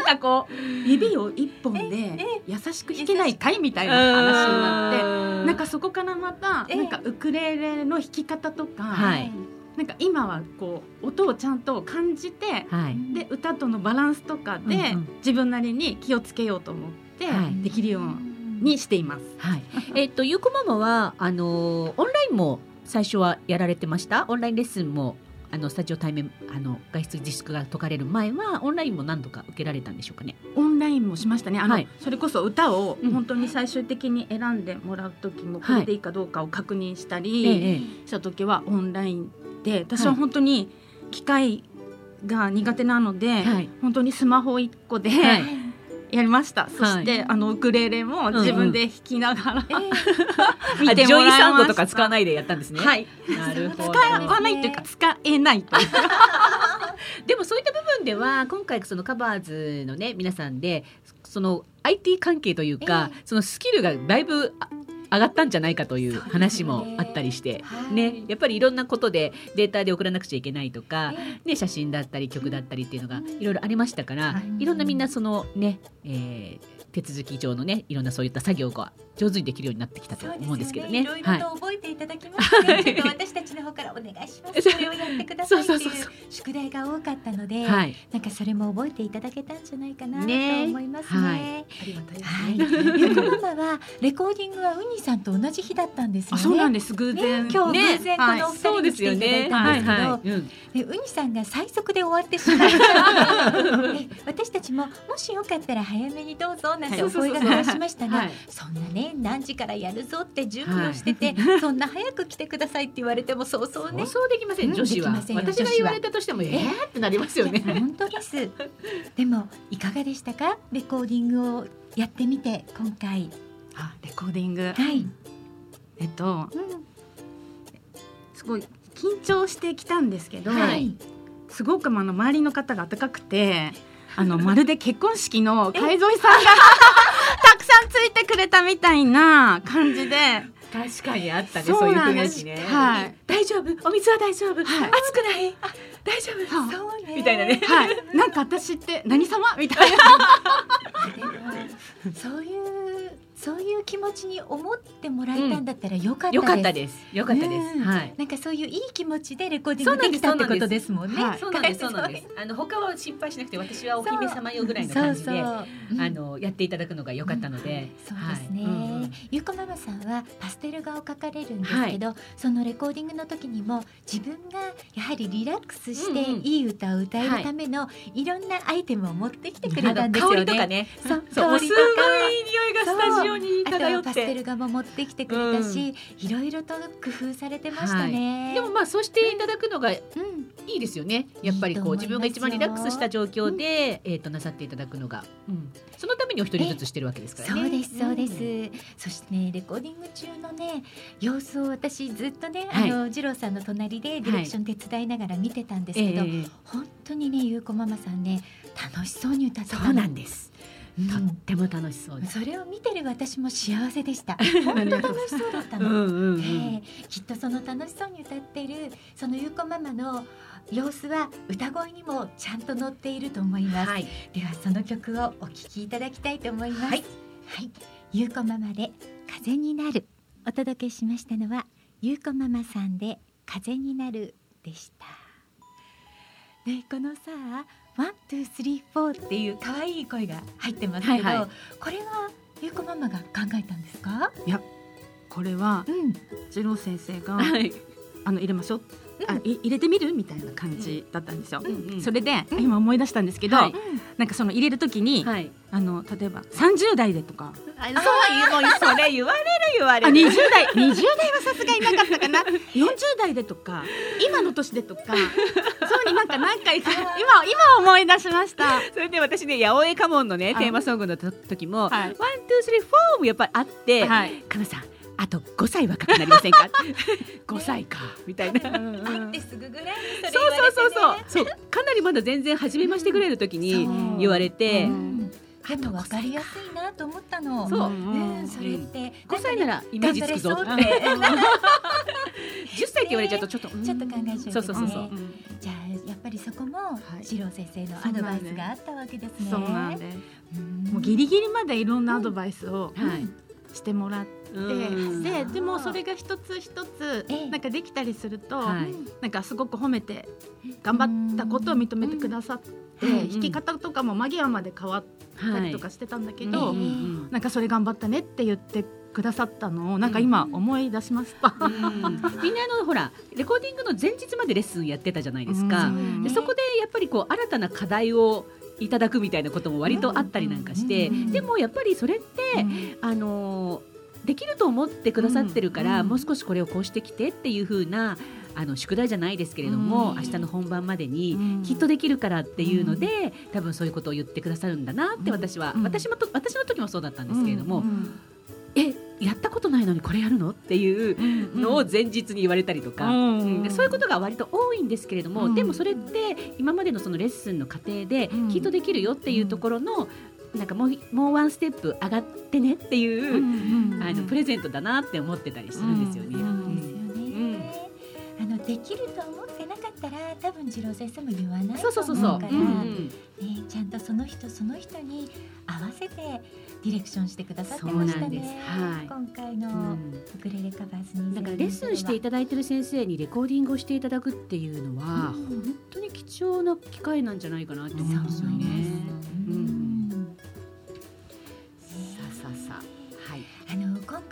んかこう指を一本で優しく弾けないかいみたいな話になってなんかそこからまたえなんかウクレレの弾き方とか、はいなんか今はこう音をちゃんと感じてはい。で歌とのバランスとかで自分なりに気をつけようと思ってはいできるようにしています。はい。えっとゆうこママはあのーオンラインも最初はやられてました？オンラインレッスンもあのスタジオ対面あの外出自粛が解かれる前はオンラインも何度か受けられたんでしょうかね？オンラインもしましたね。あの、はいそれこそ歌をうん本当に最終的に選んでもらう時もこはいれでいいかどうかを確認したえりえした時はオンラインで私は本当に機械が苦手なので、はい本当にスマホ一個ではいやりました。そして、あのウクレレも自分で弾きながら、見あてもジョイサウンらいました。ドとか使わないでやったんですね。はい。なるほど。使わないというか使えないというか。でもそういった部分では今回そのカバーズのね皆さんでその IT 関係というか、そのスキルがだいぶあ上がったんじゃないかという話もあったりして、はいねやっぱりいろんなことでデータで送らなくちゃいけないとか、ね、写真だったり曲だったりっていうのがいろいろありましたから、はい。い、ろんなみんなそのね、えー手続き上のねいろんなそういった作業が上手にできるようになってきたと思うんですけどね。いろいろはいと覚えていただきまして、ちょっと私たちの方からお願いします。それをやってくださいっていう宿題が多かったので、はい。なんかそれも覚えていただけたんじゃないかなとね思いますね。はいありがたいですはい、ママはレコーディングはウニさんと同じ日だったんですよね。あ、そうなんです。偶然。ね今日ね偶然このお二人に来ていただいたんですけど、はい。うん。でウニさんが最速で終わってしまったで私たちももしよかったら早めにどうぞなんてお声がけをしましたが、はい。そんなね何時からやるぞって準備をしてて、そんな早く来てくださいって言われてもそうそうね。放送できません、うん女子は。できませんよ私が言われたとしてもえーってなりますよね。本当です。でもいかがでしたか？レコーディングをやってみて今回。あ、レコーディング。はい、えっと、うん。すごい緊張してきたんですけど、はい。すごくあの周りの方が温かくて。あのまるで結婚式の海添さんが たくさんついてくれたみたいな感じで、確かにあったねそそうういう雰囲気ね、はい。大丈夫？お水は大丈夫、はい。熱くない？あ大丈夫？そう。みたいなね。はい、なんか私って何様？みたいな。そういうそういう気持ちに思ってもらえたんだったらよかったです、よかったです。はい。なんかそういういい気持ちでレコーディングできたってことですもんね。はい。そうなんです。そうなんです。あの他は心配しなくて私はお姫様よぐらいの感じであのやっていただくのが良かったので、そうですね、ゆうこママさんはパステル画を描かれるんですけど、そのレコーディングの時にも自分がやはりリラックスしていい歌を歌えるためのいろんなアイテムを持ってきてくれたんですよあの香ね。りとかね。そうすごい匂いがスタジオにあとパステてル画も持ってきてくれたし、いろいろと工夫されてましたね。でもまあそうしていただくのがいうん、いですよね。やっぱりこう自分が一番リラックスした状況で、えっ、となさっていただくのが、うん、そのためにお一人ずつしてるわけですからね。そうですそうです、んそしてねレコーディング中のね様子を私ずっとね、はい。あの次郎さんの隣でディレクション手伝いながら見てたんですけど、ええ。本当にねゆうこママさんね楽しそうに歌ってたの。そうなんです、うんとっても楽しそうです、それを見てる私も幸せでした。本当楽しそうだったの、うんうんうん。ええ。きっとその楽しそうに歌っているそのゆうこママの様子は歌声にもちゃんと乗っていると思います、はい。ではその曲をお聴きいただきたいと思います。はい、はい、ゆうこママで風になるお届けしましたのはゆうこママさんで風になるでした。ねこのさ One two three four っていう可愛い声が入ってますけど、はいはい。これはゆうこママが考えたんですか？これはうん、次郎先生がはい。あの入れましょう。あい入れてみる？みたいな感じだったんですよ。うんうんそれで、今思い出したんですけど、はい。なんかその入れるときに、はいあの例えば30代でとか、あそういうもうそれ言われる言わあれる20代20代はさすがになかったかな。40代でとか今の年でとか。そうになんか何回か今今思い出しました。それで私ね八百屋家紋のねあ。テーマソングのと時も、はい。 One two three four もやっぱりあって、はい。かなさんあと5歳若くなりませんか？5歳かみたいな、会ってすぐぐらいにそうそうそうそう。そう。かなりまだ全然初めましてぐらいの時に言われて、うんでも分かりやすいなと思ったの。そう。うん、それって。5歳ならイメージつくぞ。って頑張れそうって。10歳って言われちゃうとちょっと、ちょっと考えちゃう。そうそうそうそう。じゃあやっぱりそこもい次郎先生のアドバイスがあったわけですね。そうなんです。うんもうギリギリまでいろんなアドバイスをはい。してもらって、うんででもそれが一つ一つええ。なんかできたりすると、はい。なんかすごく褒めて頑張ったことを認めてくださって、うん。弾き方とかも間際まで変わったはいりとかしてたんだけうんど、うんうんなんかそれ頑張ったねって言ってくださったのをなんか今思い出しました。うん。みんなあのほらレコーディングの前日までレッスンやってたじゃないですか、うん。でそこでやっぱりこう新たな課題をいただくみたいなことも割とあったりなんかして、うん。でもやっぱりそれって、あのーできると思ってくださってるから、うん。もう少しこれをこうしてきてっていう風なあの宿題じゃないですけれども、うん。明日の本番までにうん。きっとできるからっていうので、多分そういうことを言ってくださるんだなってうん。私は、うん。私もと私の時もそうだったんですけれども、うん。えやったことないのにこれやるの？っていううん。のを前日に言われたりとか、うん。うん。でそういうことが割と多いんですけれども、うん。でもそれって今までのそのレッスンの過程でうん。きっとできるよっていうところの、なんかもうもうワンステップ上がってねっていう、あのプレゼントだなって思ってたりするんですよね。あのできると思ってなかったら多分次郎先生も言わないとそうそうそうそう。思うから、ちゃんとその人その人に合わせてディレクションしてくださってそうまなんでしたね。す。はい。今回うのん。ウクレレカバーズにだからレッスンしていただいてる先生にレコーディングをしていただくっていうのは、うん本当に貴貴重な機会なんじゃないかなと思うんですよね。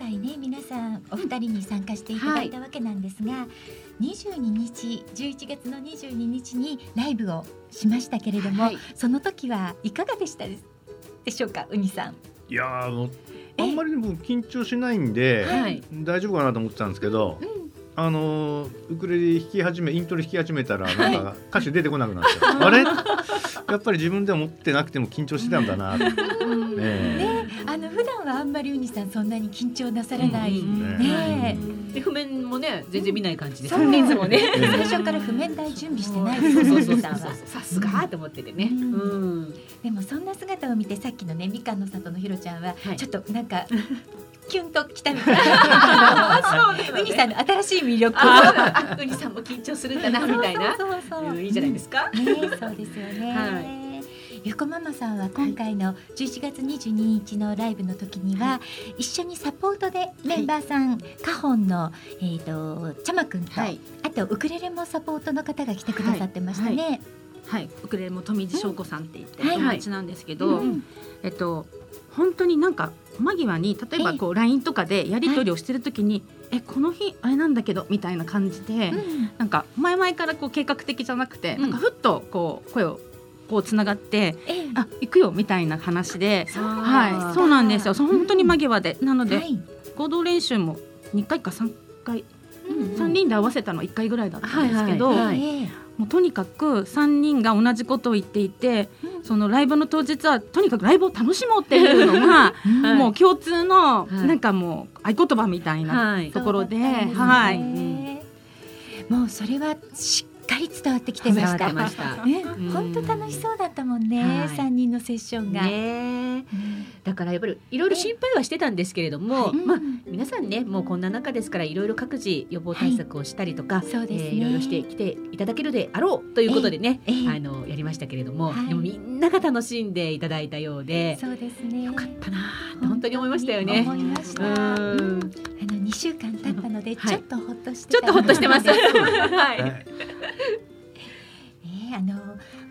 回ね皆さんお二人に参加していただいたわけなんですが、22日11月の22日にライブをしましたけれども、はい。その時はいかがでしたででしょうかウニさん。いやーもうあんまり僕緊張しないんで、はい。大丈夫かなと思ってたんですけど、あのーウクレレ弾き始めイントロ弾き始めたらなんか歌詞出てこなくなって、あれ？やっぱり自分でも思ってなくても緊張してたんだな。って、えあの普段はあんまりウニさんそんなに緊張なされない、うんね。で譜面もね全然見ない感じで。そういつもね。え 最初から譜面台準備してないです。そうさん。は。さすがと思っててね。うん。うん。でもそんな姿を見てさっきのねみかんの里のひろちゃんは、はい。ちょっとなんか キュンときたみたいな。ウニさんの新しい魅力ウニさんも緊張するんだなみたいな。そうそうそうう。んいいじゃないですか。ねそうですよね、はゆうこママさんは今回の11月22日のライブの時には、一緒にサポートでメンバーさん、カホンのえっ、とちゃまくんと、はい。あとウクレレもサポートの方が来てくださってましたね。はい、ウクレレも富地翔子さんって言ってはい。友達なんですけど、うんえっと本当になんか間際に例えばこう LINE とかでやり取りをしてる時に、えこの日あれなんだけどみたいな感じで、うん。なんか前々からこう計画的じゃなくて、うん。なんかふっとこう声をこうつながって、ええ。あ行くよみたいな話で、はい、そうなんですよ。本当に間際で、なので、はい。合同練習も2回か3回、うん3人で合わせたの1回ぐらいだったんですけど、もうとにかく3人が同じことを言っていて、うん。そのライブの当日はとにかくライブを楽しもうっていうのが、はい。もう共通のはい。なんかもう合言葉みたいなはい。ところで、そうだったんですね。はい、もうそれはしっかり伝わってきてました。ました。ね。うん。本当楽しそうだったもんね、はい。三人のセッションが。ねえ。だからやっぱりいろいろ心配はしてたんですけれども、うん。まあ皆さんねもうこんな中ですからいろいろ各自予防対策をしたりとか、そうですね。えーいろいろしてきていただけるであろうということでね、ええ。あのやりましたけれども、はい。でもみんなが楽しんでいただいたようで、そうですね。よかったな本当に思いましたよね。思いました。あの二週間経ったのではい。ちょっとほっとしてちょっとほっとしてます。ね はい。あの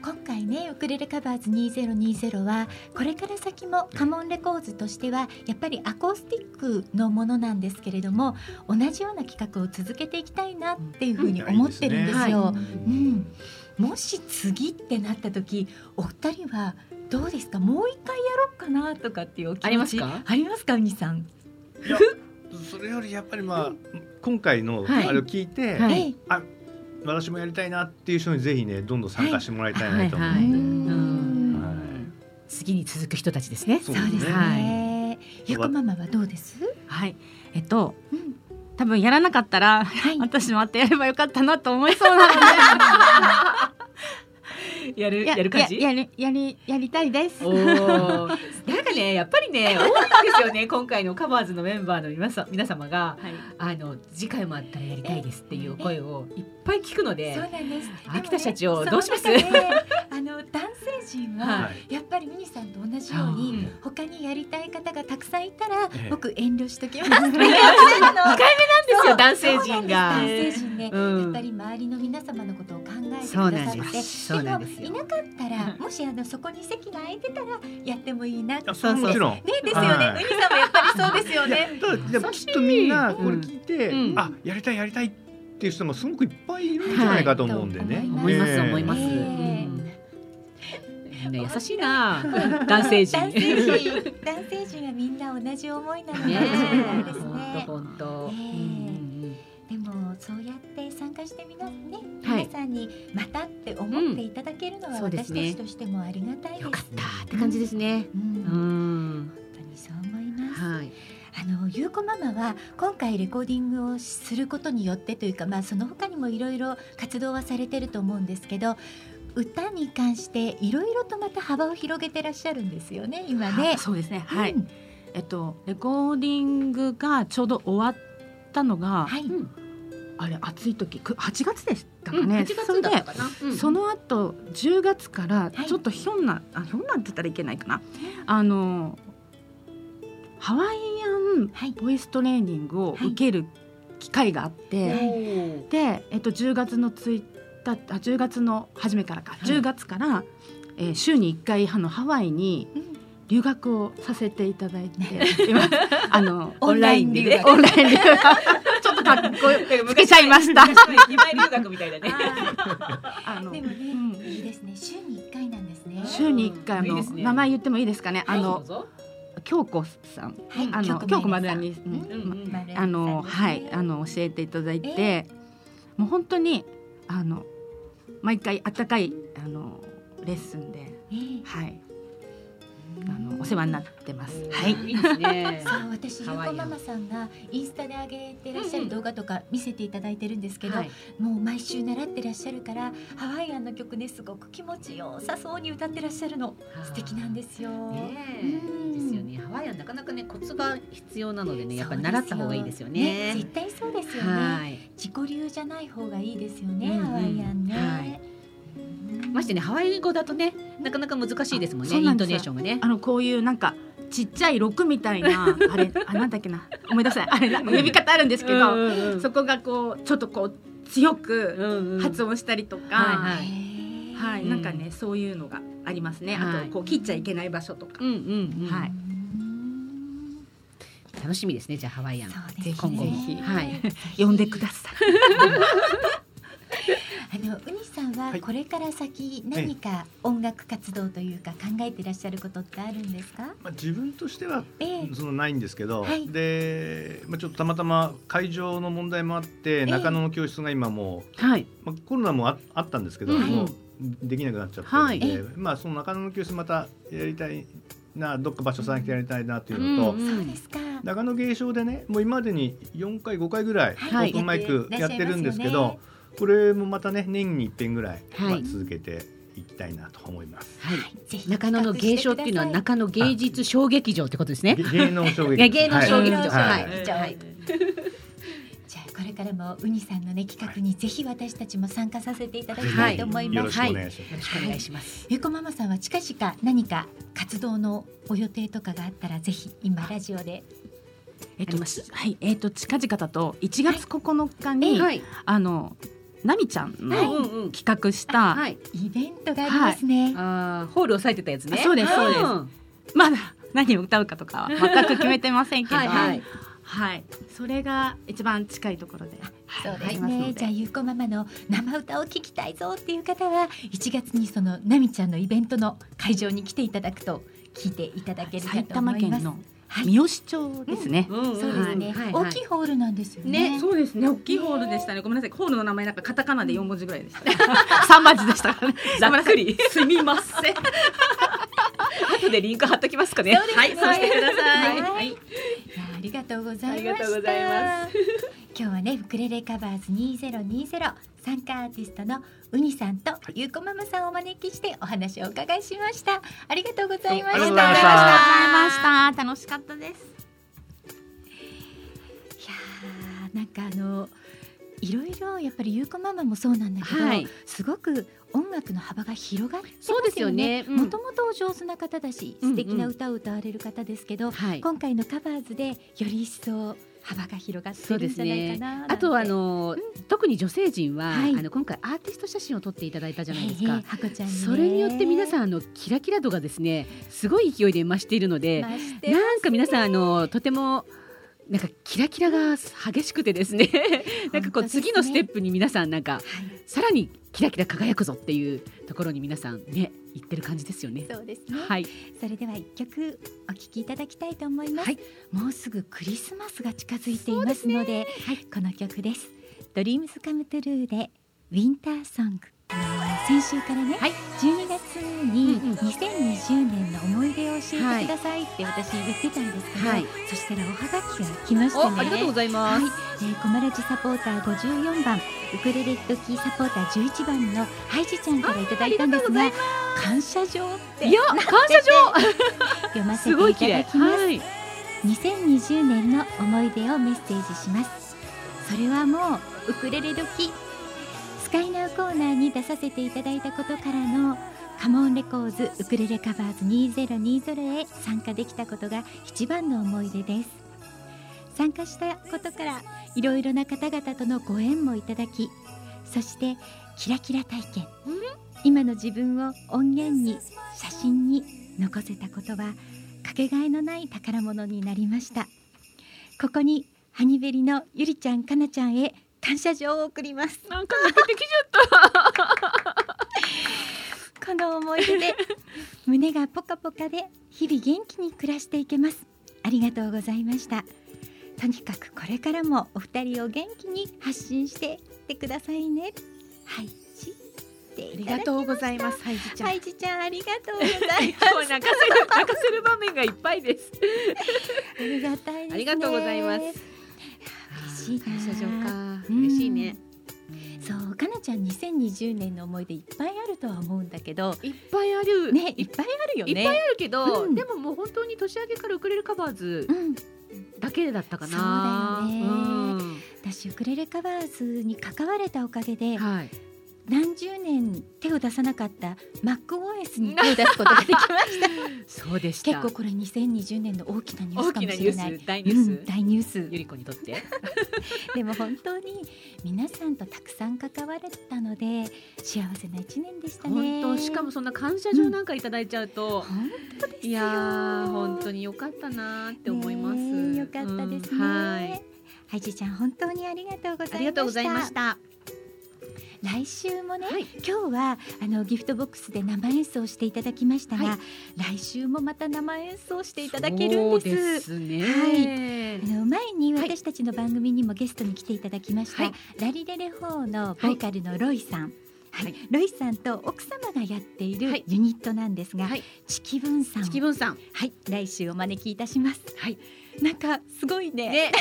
今回ねウクレレカバーズ2020はこれから先もカモンレコーズとしてはやっぱりアコースティックのものなんですけれども同じような企画を続けていきたいなっていうふうに思ってるんですよ。うん、もし次ってなった時お二人はどうですか？もう一回やろうかなとかっていうお気持ちありますか？ありますか？うにさん、いやそれよりやっぱりまあ今回のはい。あれを聞いて、はい。ええあ私もやりたいなっていう人にぜひねどんどん参加してもらいたいなと思う。はいはいんで、うん。はい。次に続く人たちですね。そうです。ね、ゆうこママはどうです、はい、えっとうん、多分やらなかったらはい。私もあってやればよかったなと思いそうなの やるでややる感じ？ややりやりやりたいです。なんかねやっぱりね多いんですよね 今回のカバーズのメンバーの皆さん皆様がはい。あの次回もあったらやりたいですっていう声をいっぱい聞くのそうで。なんです。秋田社長どうします？あの男性陣は、はい。やっぱりウニさんと同じように、うん。他にやりたい方がたくさんいたら、ええ。僕遠慮しときます。二回目なんですよ男性陣が。男性陣ね、うん。やっぱり周りの皆様のことを考えてくそうなんださってです。そうなんですよでもいなかったらもしあのそこに席が空いてたらやってもいいなって。それはもちろん。ねですよね、はい。ウニさんもやっぱりそうですよね。ただきっとみんなこれ聞いて、うん。あやりたいやりたいっていう人もすごくいっぱいいるんじゃないかと思うんでね。はい。思いますええ思います。ええうん。みんな優しいな 男性陣。男性陣。はみんな同じ思いなのかもしねれないです本当ね。本当。でもそうやって参加してみなね、はい皆さんにまたって思っていただけるのは私たちとしてもありがたいです。よかったって感じですね。うんう本ん。当にそう思います。はい。あのゆうこママは今回レコーディングをすることによってというかまあその他にもいろいろ活動はされてると思うんですけど歌に関していろいろとまた幅を広げてらっしゃるんですよね今ね。そうですね。はい。うんえっとレコーディングがちょうど終わったのが、はい。うんあれ暑い時く8月でしたかうんね。8それで。うん。その後10月からはい。ちょっとひょんな、あひょんなんって言ったらいけないかな。あのハワイアンはい。ボイストレーニングを受ける機会があって、はい。おーで、えっと、10月の1月あ10月の初めからか、い。10月から、えー週に1回あのハワイにうん留学をさせていただいて、今 あのオンライン留学オンライン留学ちょっとかっこよ つけちゃいました。二枚留学みたいだね。あのでもね、うんいいですね。週に一回なんですね。週に1回あの名前言ってもいいですかね？あの京子さん、はいあの京子丸らに、あのさん。ですね。はいあの教えていただいて、え。もう本当にあの毎回あったかいあのレッスンでええ。はいあのお世話になってます。はい。いいですね。そう私ゆこママさんがインスタで上げてらっしゃる動画とか見せていただいてるんですけど、はいもう毎週習ってらっしゃるからハワイアンの曲ねすごく気持ちよさそうに歌ってらっしゃるの素敵なんですよ。ですよね。ハワイアンなかなかねコツが必要なのでねやっぱり習った方がいいですよね。絶対そうですよね。はい。自己流じゃない方がいいですよね、うんうんハワイアンね。ましてねハワイ語だとねなかなか難しいですもんねイントネーションがね。あのこういうなんかちっちゃい六みたいな あれあなんだっけな。思い出せない。あれな呼び方あるんですけど、うんそこがこうちょっとこう強くうんうん。発音したりとか、はいはい。へーはい、うんなんかねそういうのがありますね。はい。あとこう切っちゃいけない場所とか。うんうんうん。はい。うん楽しみですねじゃあハワイアン。ね。今後も。ぜひ。はい。呼んでください。あのウニさんははい。これから先何か音楽活動というか考えてらっしゃることってあるんですか？まあ、自分としてはええ。そのないんですけど、はい。で、まあ、ちょっとたまたま会場の問題もあってえ中野の教室が今もはい。う、まあ、コロナもああったんですけど、もうできなくなっちゃってるんで、はまあ、その中野の教室またやりたいなどっか場所探してやりたいなっていうのと、うんそうですか。長野芸商でねもう今までに4回5回ぐらいオはい。ープンマイクやっててるんですけど、らっしゃいこれもまたね年に一遍ぐらい、はいまあ続けていきたいなと思います。はい。ぜひ中野の芸商っていうのは中野芸術小劇場ってことですね。げ 芸能衝撃芸芸能小劇場。はいはい。はいはい。じゃあこれからもウニさんのね企画にぜひ私たちも参加させていただきたいと思います。よろしくお願いします。よろしくお願いします。ゆうこママさんは近々何か活動のお予定とかがあったらぜひ今ラジオでえっとはいえっと近々だと1月9日に、はい。あのナミちゃんの。企画した、はい。イベントがありますね。ああホール押さえてたやつね。あそうですそうですんまだ何を歌うかとかは全く決めてませんけど、はいはい。はいそれが一番近いところで、そうですありますのね。じゃあゆうこママの生歌を聞きたいぞっていう方は1月にそのナミちゃんのイベントの会場に来ていただくと聞いていただけるか埼と思います。玉県のはい三好町ですね。そうですね、大きいホールなんですよね。ねそうですね。大きいホールでしたね。ごめんなさい。ホールの名前なんかカタカナで四文字ぐらいでした。三文字でしたからね。ざっくり。すみません。後でリンク貼っときますかね。はい、そうしてください。はいいやありがとうございました。ありがとうございます今日はねウクレレカバーズ2020参加アーティストのウニさんとゆうこママさんをお招きしてお話をお伺いしました。ありがとうございました。ありがとうございました。楽しかったです。いやーなんかあのいろいろやっぱりゆうこママもそうなんだけど、はいすごく音楽の幅が広がってますそうですよねうんもともとお上手な方だし、うんうん素敵な歌を歌われる方ですけど、はい。今回のカバーズでより一層幅が広がってるんじゃないかななんて。あとはあの、特に女性陣は、はい。あの今回アーティスト写真を撮っていただいたじゃないですええか。ハコちゃんにね。それによって皆さんあのキラキラ度がですねすごい勢いで増しているので、増してますなんか皆さんあのとてもなんかキラキラが激しくてですね。なんかこう次のステップに皆さんなんかはい。さらにキラキラ輝くぞっていうところに皆さんね言ってる感じですよね。そうですね、はい、それでは一曲お聴きいただきたいと思います、はい。もうすぐクリスマスが近づいていますのでこの曲です。ドリームズカムトゥルーでウィンターソング先週からね、はい。12月にうんうん。2020年の思い出を教えてくださいって私言ってたんですけど、はい。そしたらおはがきが来ましたね。おありがとうございます。はい、えー、コマラジサポーター54番ウクレレ時サポーター11番のハイジちゃんからいただいたんですが感謝状っていや感謝状。読ませて。いただきます、はい。2020年の思い出をメッセージします。それはもうウクレレ時スカイナウコーナーに出させていただいたことからのカモンレコーズウクレレカバーズ2020へ参加できたことが一番の思い出です。参加したことからいろいろな方々とのご縁もいただきそしてキラキラ体験今の自分を音源に写真に残せたことはかけがえのない宝物になりました。ここにハニベリのゆりちゃんかなちゃんへ感謝状を送ります。なんか泣けてきちゃった。この思い出で。胸がポカポカで日々元気に暮らしていけます。ありがとうございました。とにかくこれからもお二人を元気に発信していってくださいね。はいしってありがとうございますハイジちゃん、はいじちゃんありがとうございます。泣かせる泣かせる場面がいっぱいです。ありがたいですね。ありがとうございます。嬉しいな感謝状か。うん。嬉しいね、そうかなちゃん2020年の思い出いっぱいあるとは思うんだけどいっぱいある。ねいっぱいあるよね。いっぱいあるけど、うん。でももう本当に年明けからウクレレカバーズうん。だけだったかな。そうだよね。ね、私ウクレレカバーズに関われたおかげではい何十年手を出さなかった MacOS に手を出すことができました。そうでした。結構これ2020年の大きなニュースかも大きなニュしれないース。大ニュース、うん、大ニュース。ゆり子にとって。でも本当に皆さんとたくさん関われたので幸せな一年でしたね。本当。しかもそんな感謝状なんかいただいちゃうと、本当ですよ。いやー本当に良かったなーって思います、ねえよかったですね、うんはい。はいじちゃん本当にありがとうございました来週もね、はい。今日はあのギフトボックスで生演奏していただきましたが、は来週もまた生演奏していただけるんです。そうですね、あの前にはい。私たちの番組にもゲストに来ていただきました、はい。ラリレレ4のボーカルのロイさん、はい。はい。ロイさんと奥様がやっていはい。るユニットなんですが、はい。チキブンさんを。チキブンさん。はい。来週お招きいたします。はいなんかすごいね。ね。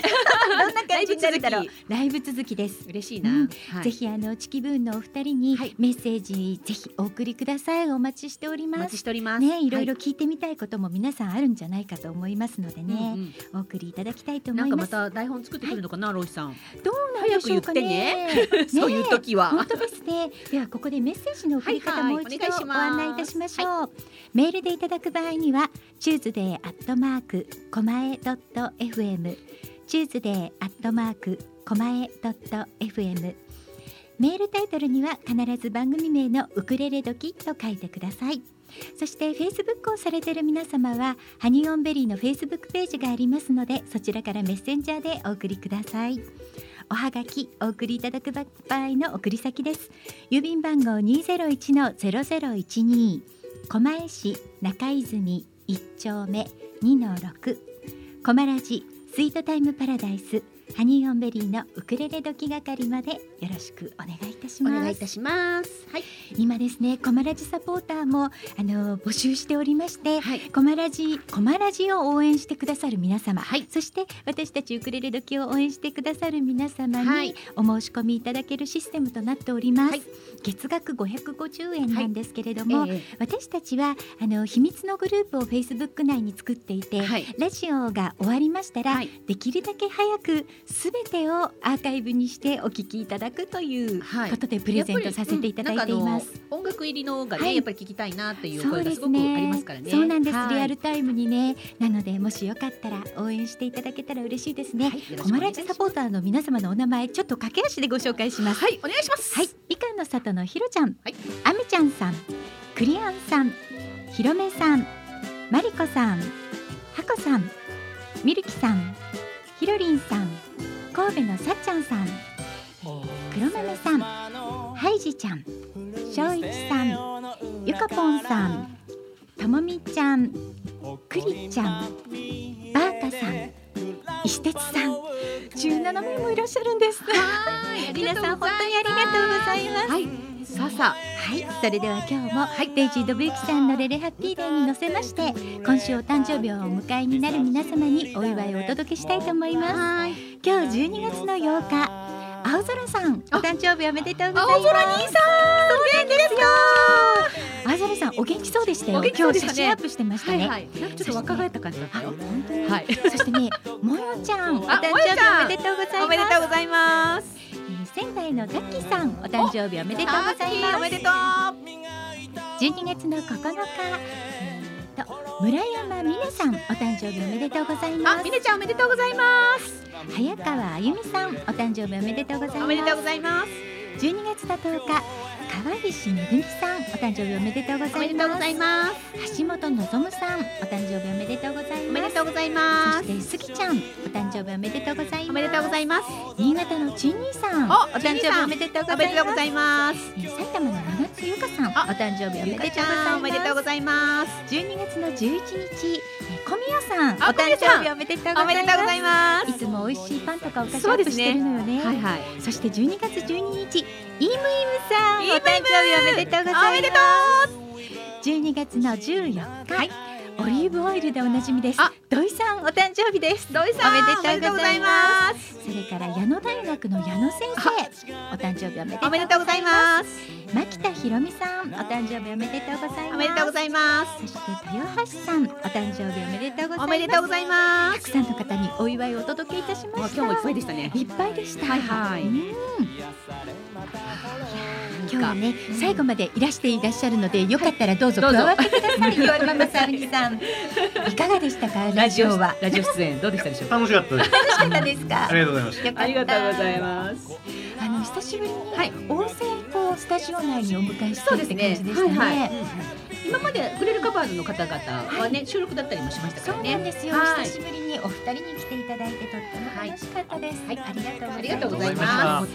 どんな感じになるだろう。ライブ続きです。嬉しいな、うん。はい。ぜひあのチキブーンのお二人にはい。メッセージぜひお送りください。お待ちしておりおます。待ちしております。ねいろいろは聞いてみたいことも皆さんあるんじゃないかと思いますのでね、うんお送りいただきたいとうんなんかま思いますた台本作ってくるのかな、ロイさん。どうなんでしょうかね。早く言ってそういう時は。本当ですね。ではここでメッセージの送り方、はいはい。もう一度ご案内いたしましょう、メールでいただく場合には Tuesday アットマークコマエドット FM Tuesday アットマークコマエドット FM メールタイトルには必ず番組名のウクレレ時と書いてください。そして Facebook をされている皆様はハニーオンベリーの Facebook ページがありますのでそちらからメッセンジャーでお送りください。おはがきお送りいただく場合の送り先です。郵便番号201の0012狛江市中泉1丁目2の6コマラジスイートタイムパラダイス。ハニーオンベリーのウクレレ時係までよろしくお願いいたしおます。願いいたします。はい。今ですねコマラジサポーターもあの募集しておりまして、はい。コマラジコマラジを応援してくださる皆様、はい。そして私たちウクレレ時を応援してくださる皆様に、はい。お申し込みいただけるシステムとなっております、はい。月額550円なんですけれども、え私たちはあの秘密のグループを Facebook 内に作っていて、ラジオが終わりましたら、はい。できるだけ早くすべてをアーカイブにしてお聞きいただくというはい。ことでプレゼントさせていただいています。やっぱりうん音楽入りのがね、はい。やっぱり聞きたいなっていう声がごくですすねありますからね。そうなんです、はいリアルタイムにね。なのでもしよかったら応援していただけたら嬉しいですね、はい。コマラジサポーターの皆様のお名前ちょっと駆け足でご紹介します。はい、お願いします。はい、みかんの里のひろちゃん、はい。あめちゃんさん、クリアンさん、ひろめさん、まりこさん、はこさん、みるきさん、ひろりんさん、神戸のさっちゃんさん、黒豆さん、ハイジちゃん、しょういちさん、ゆかぽんさん、ともみちゃん、くりちゃん、バーカさん、石鉄さん、17名もいらっしゃるんです。はい、皆さん本当にありがとうございます。はい、さあさはい、それでは今日も、デイジードブユキさんのレレハッピーデーに乗せまして今週お誕生日をお迎えになる皆様にお祝いをお届けしたいと思います今日12月の8日青空さんお誕生日おめでとうございます。青空兄さん。そうなんですよ。青空さんお元気そうでしたよ。ね。今日写真アップしてましたね、ちょっと若返った感じだったよ。本当に、はい。そしてね もよちゃんおあ誕生日おめでとうございます。おめでとうございます。えー仙台のタッキーさんお誕生日おめでとうございます。おめでとう。12月の9日、えー、と村山美奈さんお誕生日おめでとうございまあ、すみねちゃんおめでとうございます。早川あゆみさんお誕生日おめでとうございますおめでとうございます。12月の10日川岸めぐみさんお誕生日おめでとうございます。す。橋本のさんお誕生日おめでとうございおめますでとうございます。そしてすきちゃんお誕生日おめでとうございます。おめでとうございます。新潟のちんにさんおお誕生日おめでとうございます。埼玉の七津ゆかさんお誕生日おめでとうございます。ゃんおめでとうございます。12月の11日、えー、小宮さんおあ誕生日おめでとうございます。います。いつも美味しいパンとかお菓子そうですね。アップしてるのよね。はいはい。そして12月12日イムイムさんイムイムお誕生日おめでとうございます。おめでと12月の14日、はいオリーブオイルでおなじみです。あ土井さんお誕生日です。土井さんおめでとうございます。すそれから矢野大学の矢野先生お誕生日おめでとうおめでとうございます。牧田ひろみさんお誕生日おめでとうございます。おめでとうございます。そして豊橋さんお誕生日おめでとうございます。おめでとうございます。たくさんの方にお祝いをお届けいたしました。今日もいっぱいでしたね。いっぱいでした。はいはい。うん今日はね、最後までいらしていらっしゃるのでよかったらどうぞ加どうぞ。わってください。よママさんにさん。いかがでしたか？ラジオは。ラジオ出演どうでしたでしょうか？楽しかったです。楽しかったですか？ありがとうございます。ありがとうございます。あの久しぶりにはい。大勢こうスタジオ内にお迎えしてそうってですね。感じでしたね。はいはい今までクレルカバーズの方々はね収録だったりもしましたそうからね。なんですよ、はい。久しぶりにお二人に来ていただいてとっても楽しかったです、はい。ありがとうございます。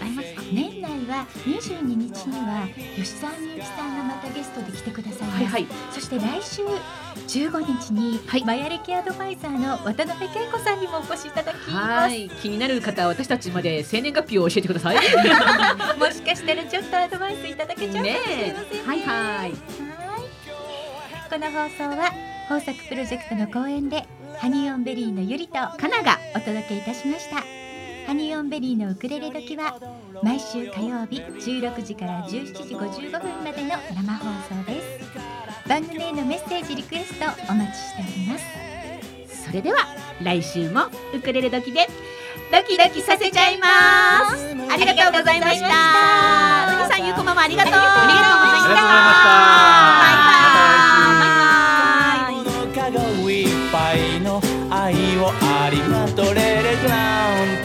年内は22日には吉沢みゆきさんがまたゲストで来てくださいはいはい。そして来週15日に、はい。マヤ歴アドバイザーの渡辺恵子さんにもお越しいただきます。はい。気になる方は私たちまで生年月日を教えてください。もしかしたらちょっとアドバイスいただけちゃうかもしれませんね。はいはいはいこの放送は豊作プロジェクトの公演でハニーオンベリーのゆりとカナがお届けいたしました。ハニーオンベリーのウクレレ時は毎週火曜日16時から17時55分までの生放送です。番組へのメッセージリクエストお待ちしております。それでは来週もウクレレ時でドキドキさせちゃいます。ありがとうございました。さんゆうこママありがとう。ありがとうございました。バイバイ。バイバイ。バイバイ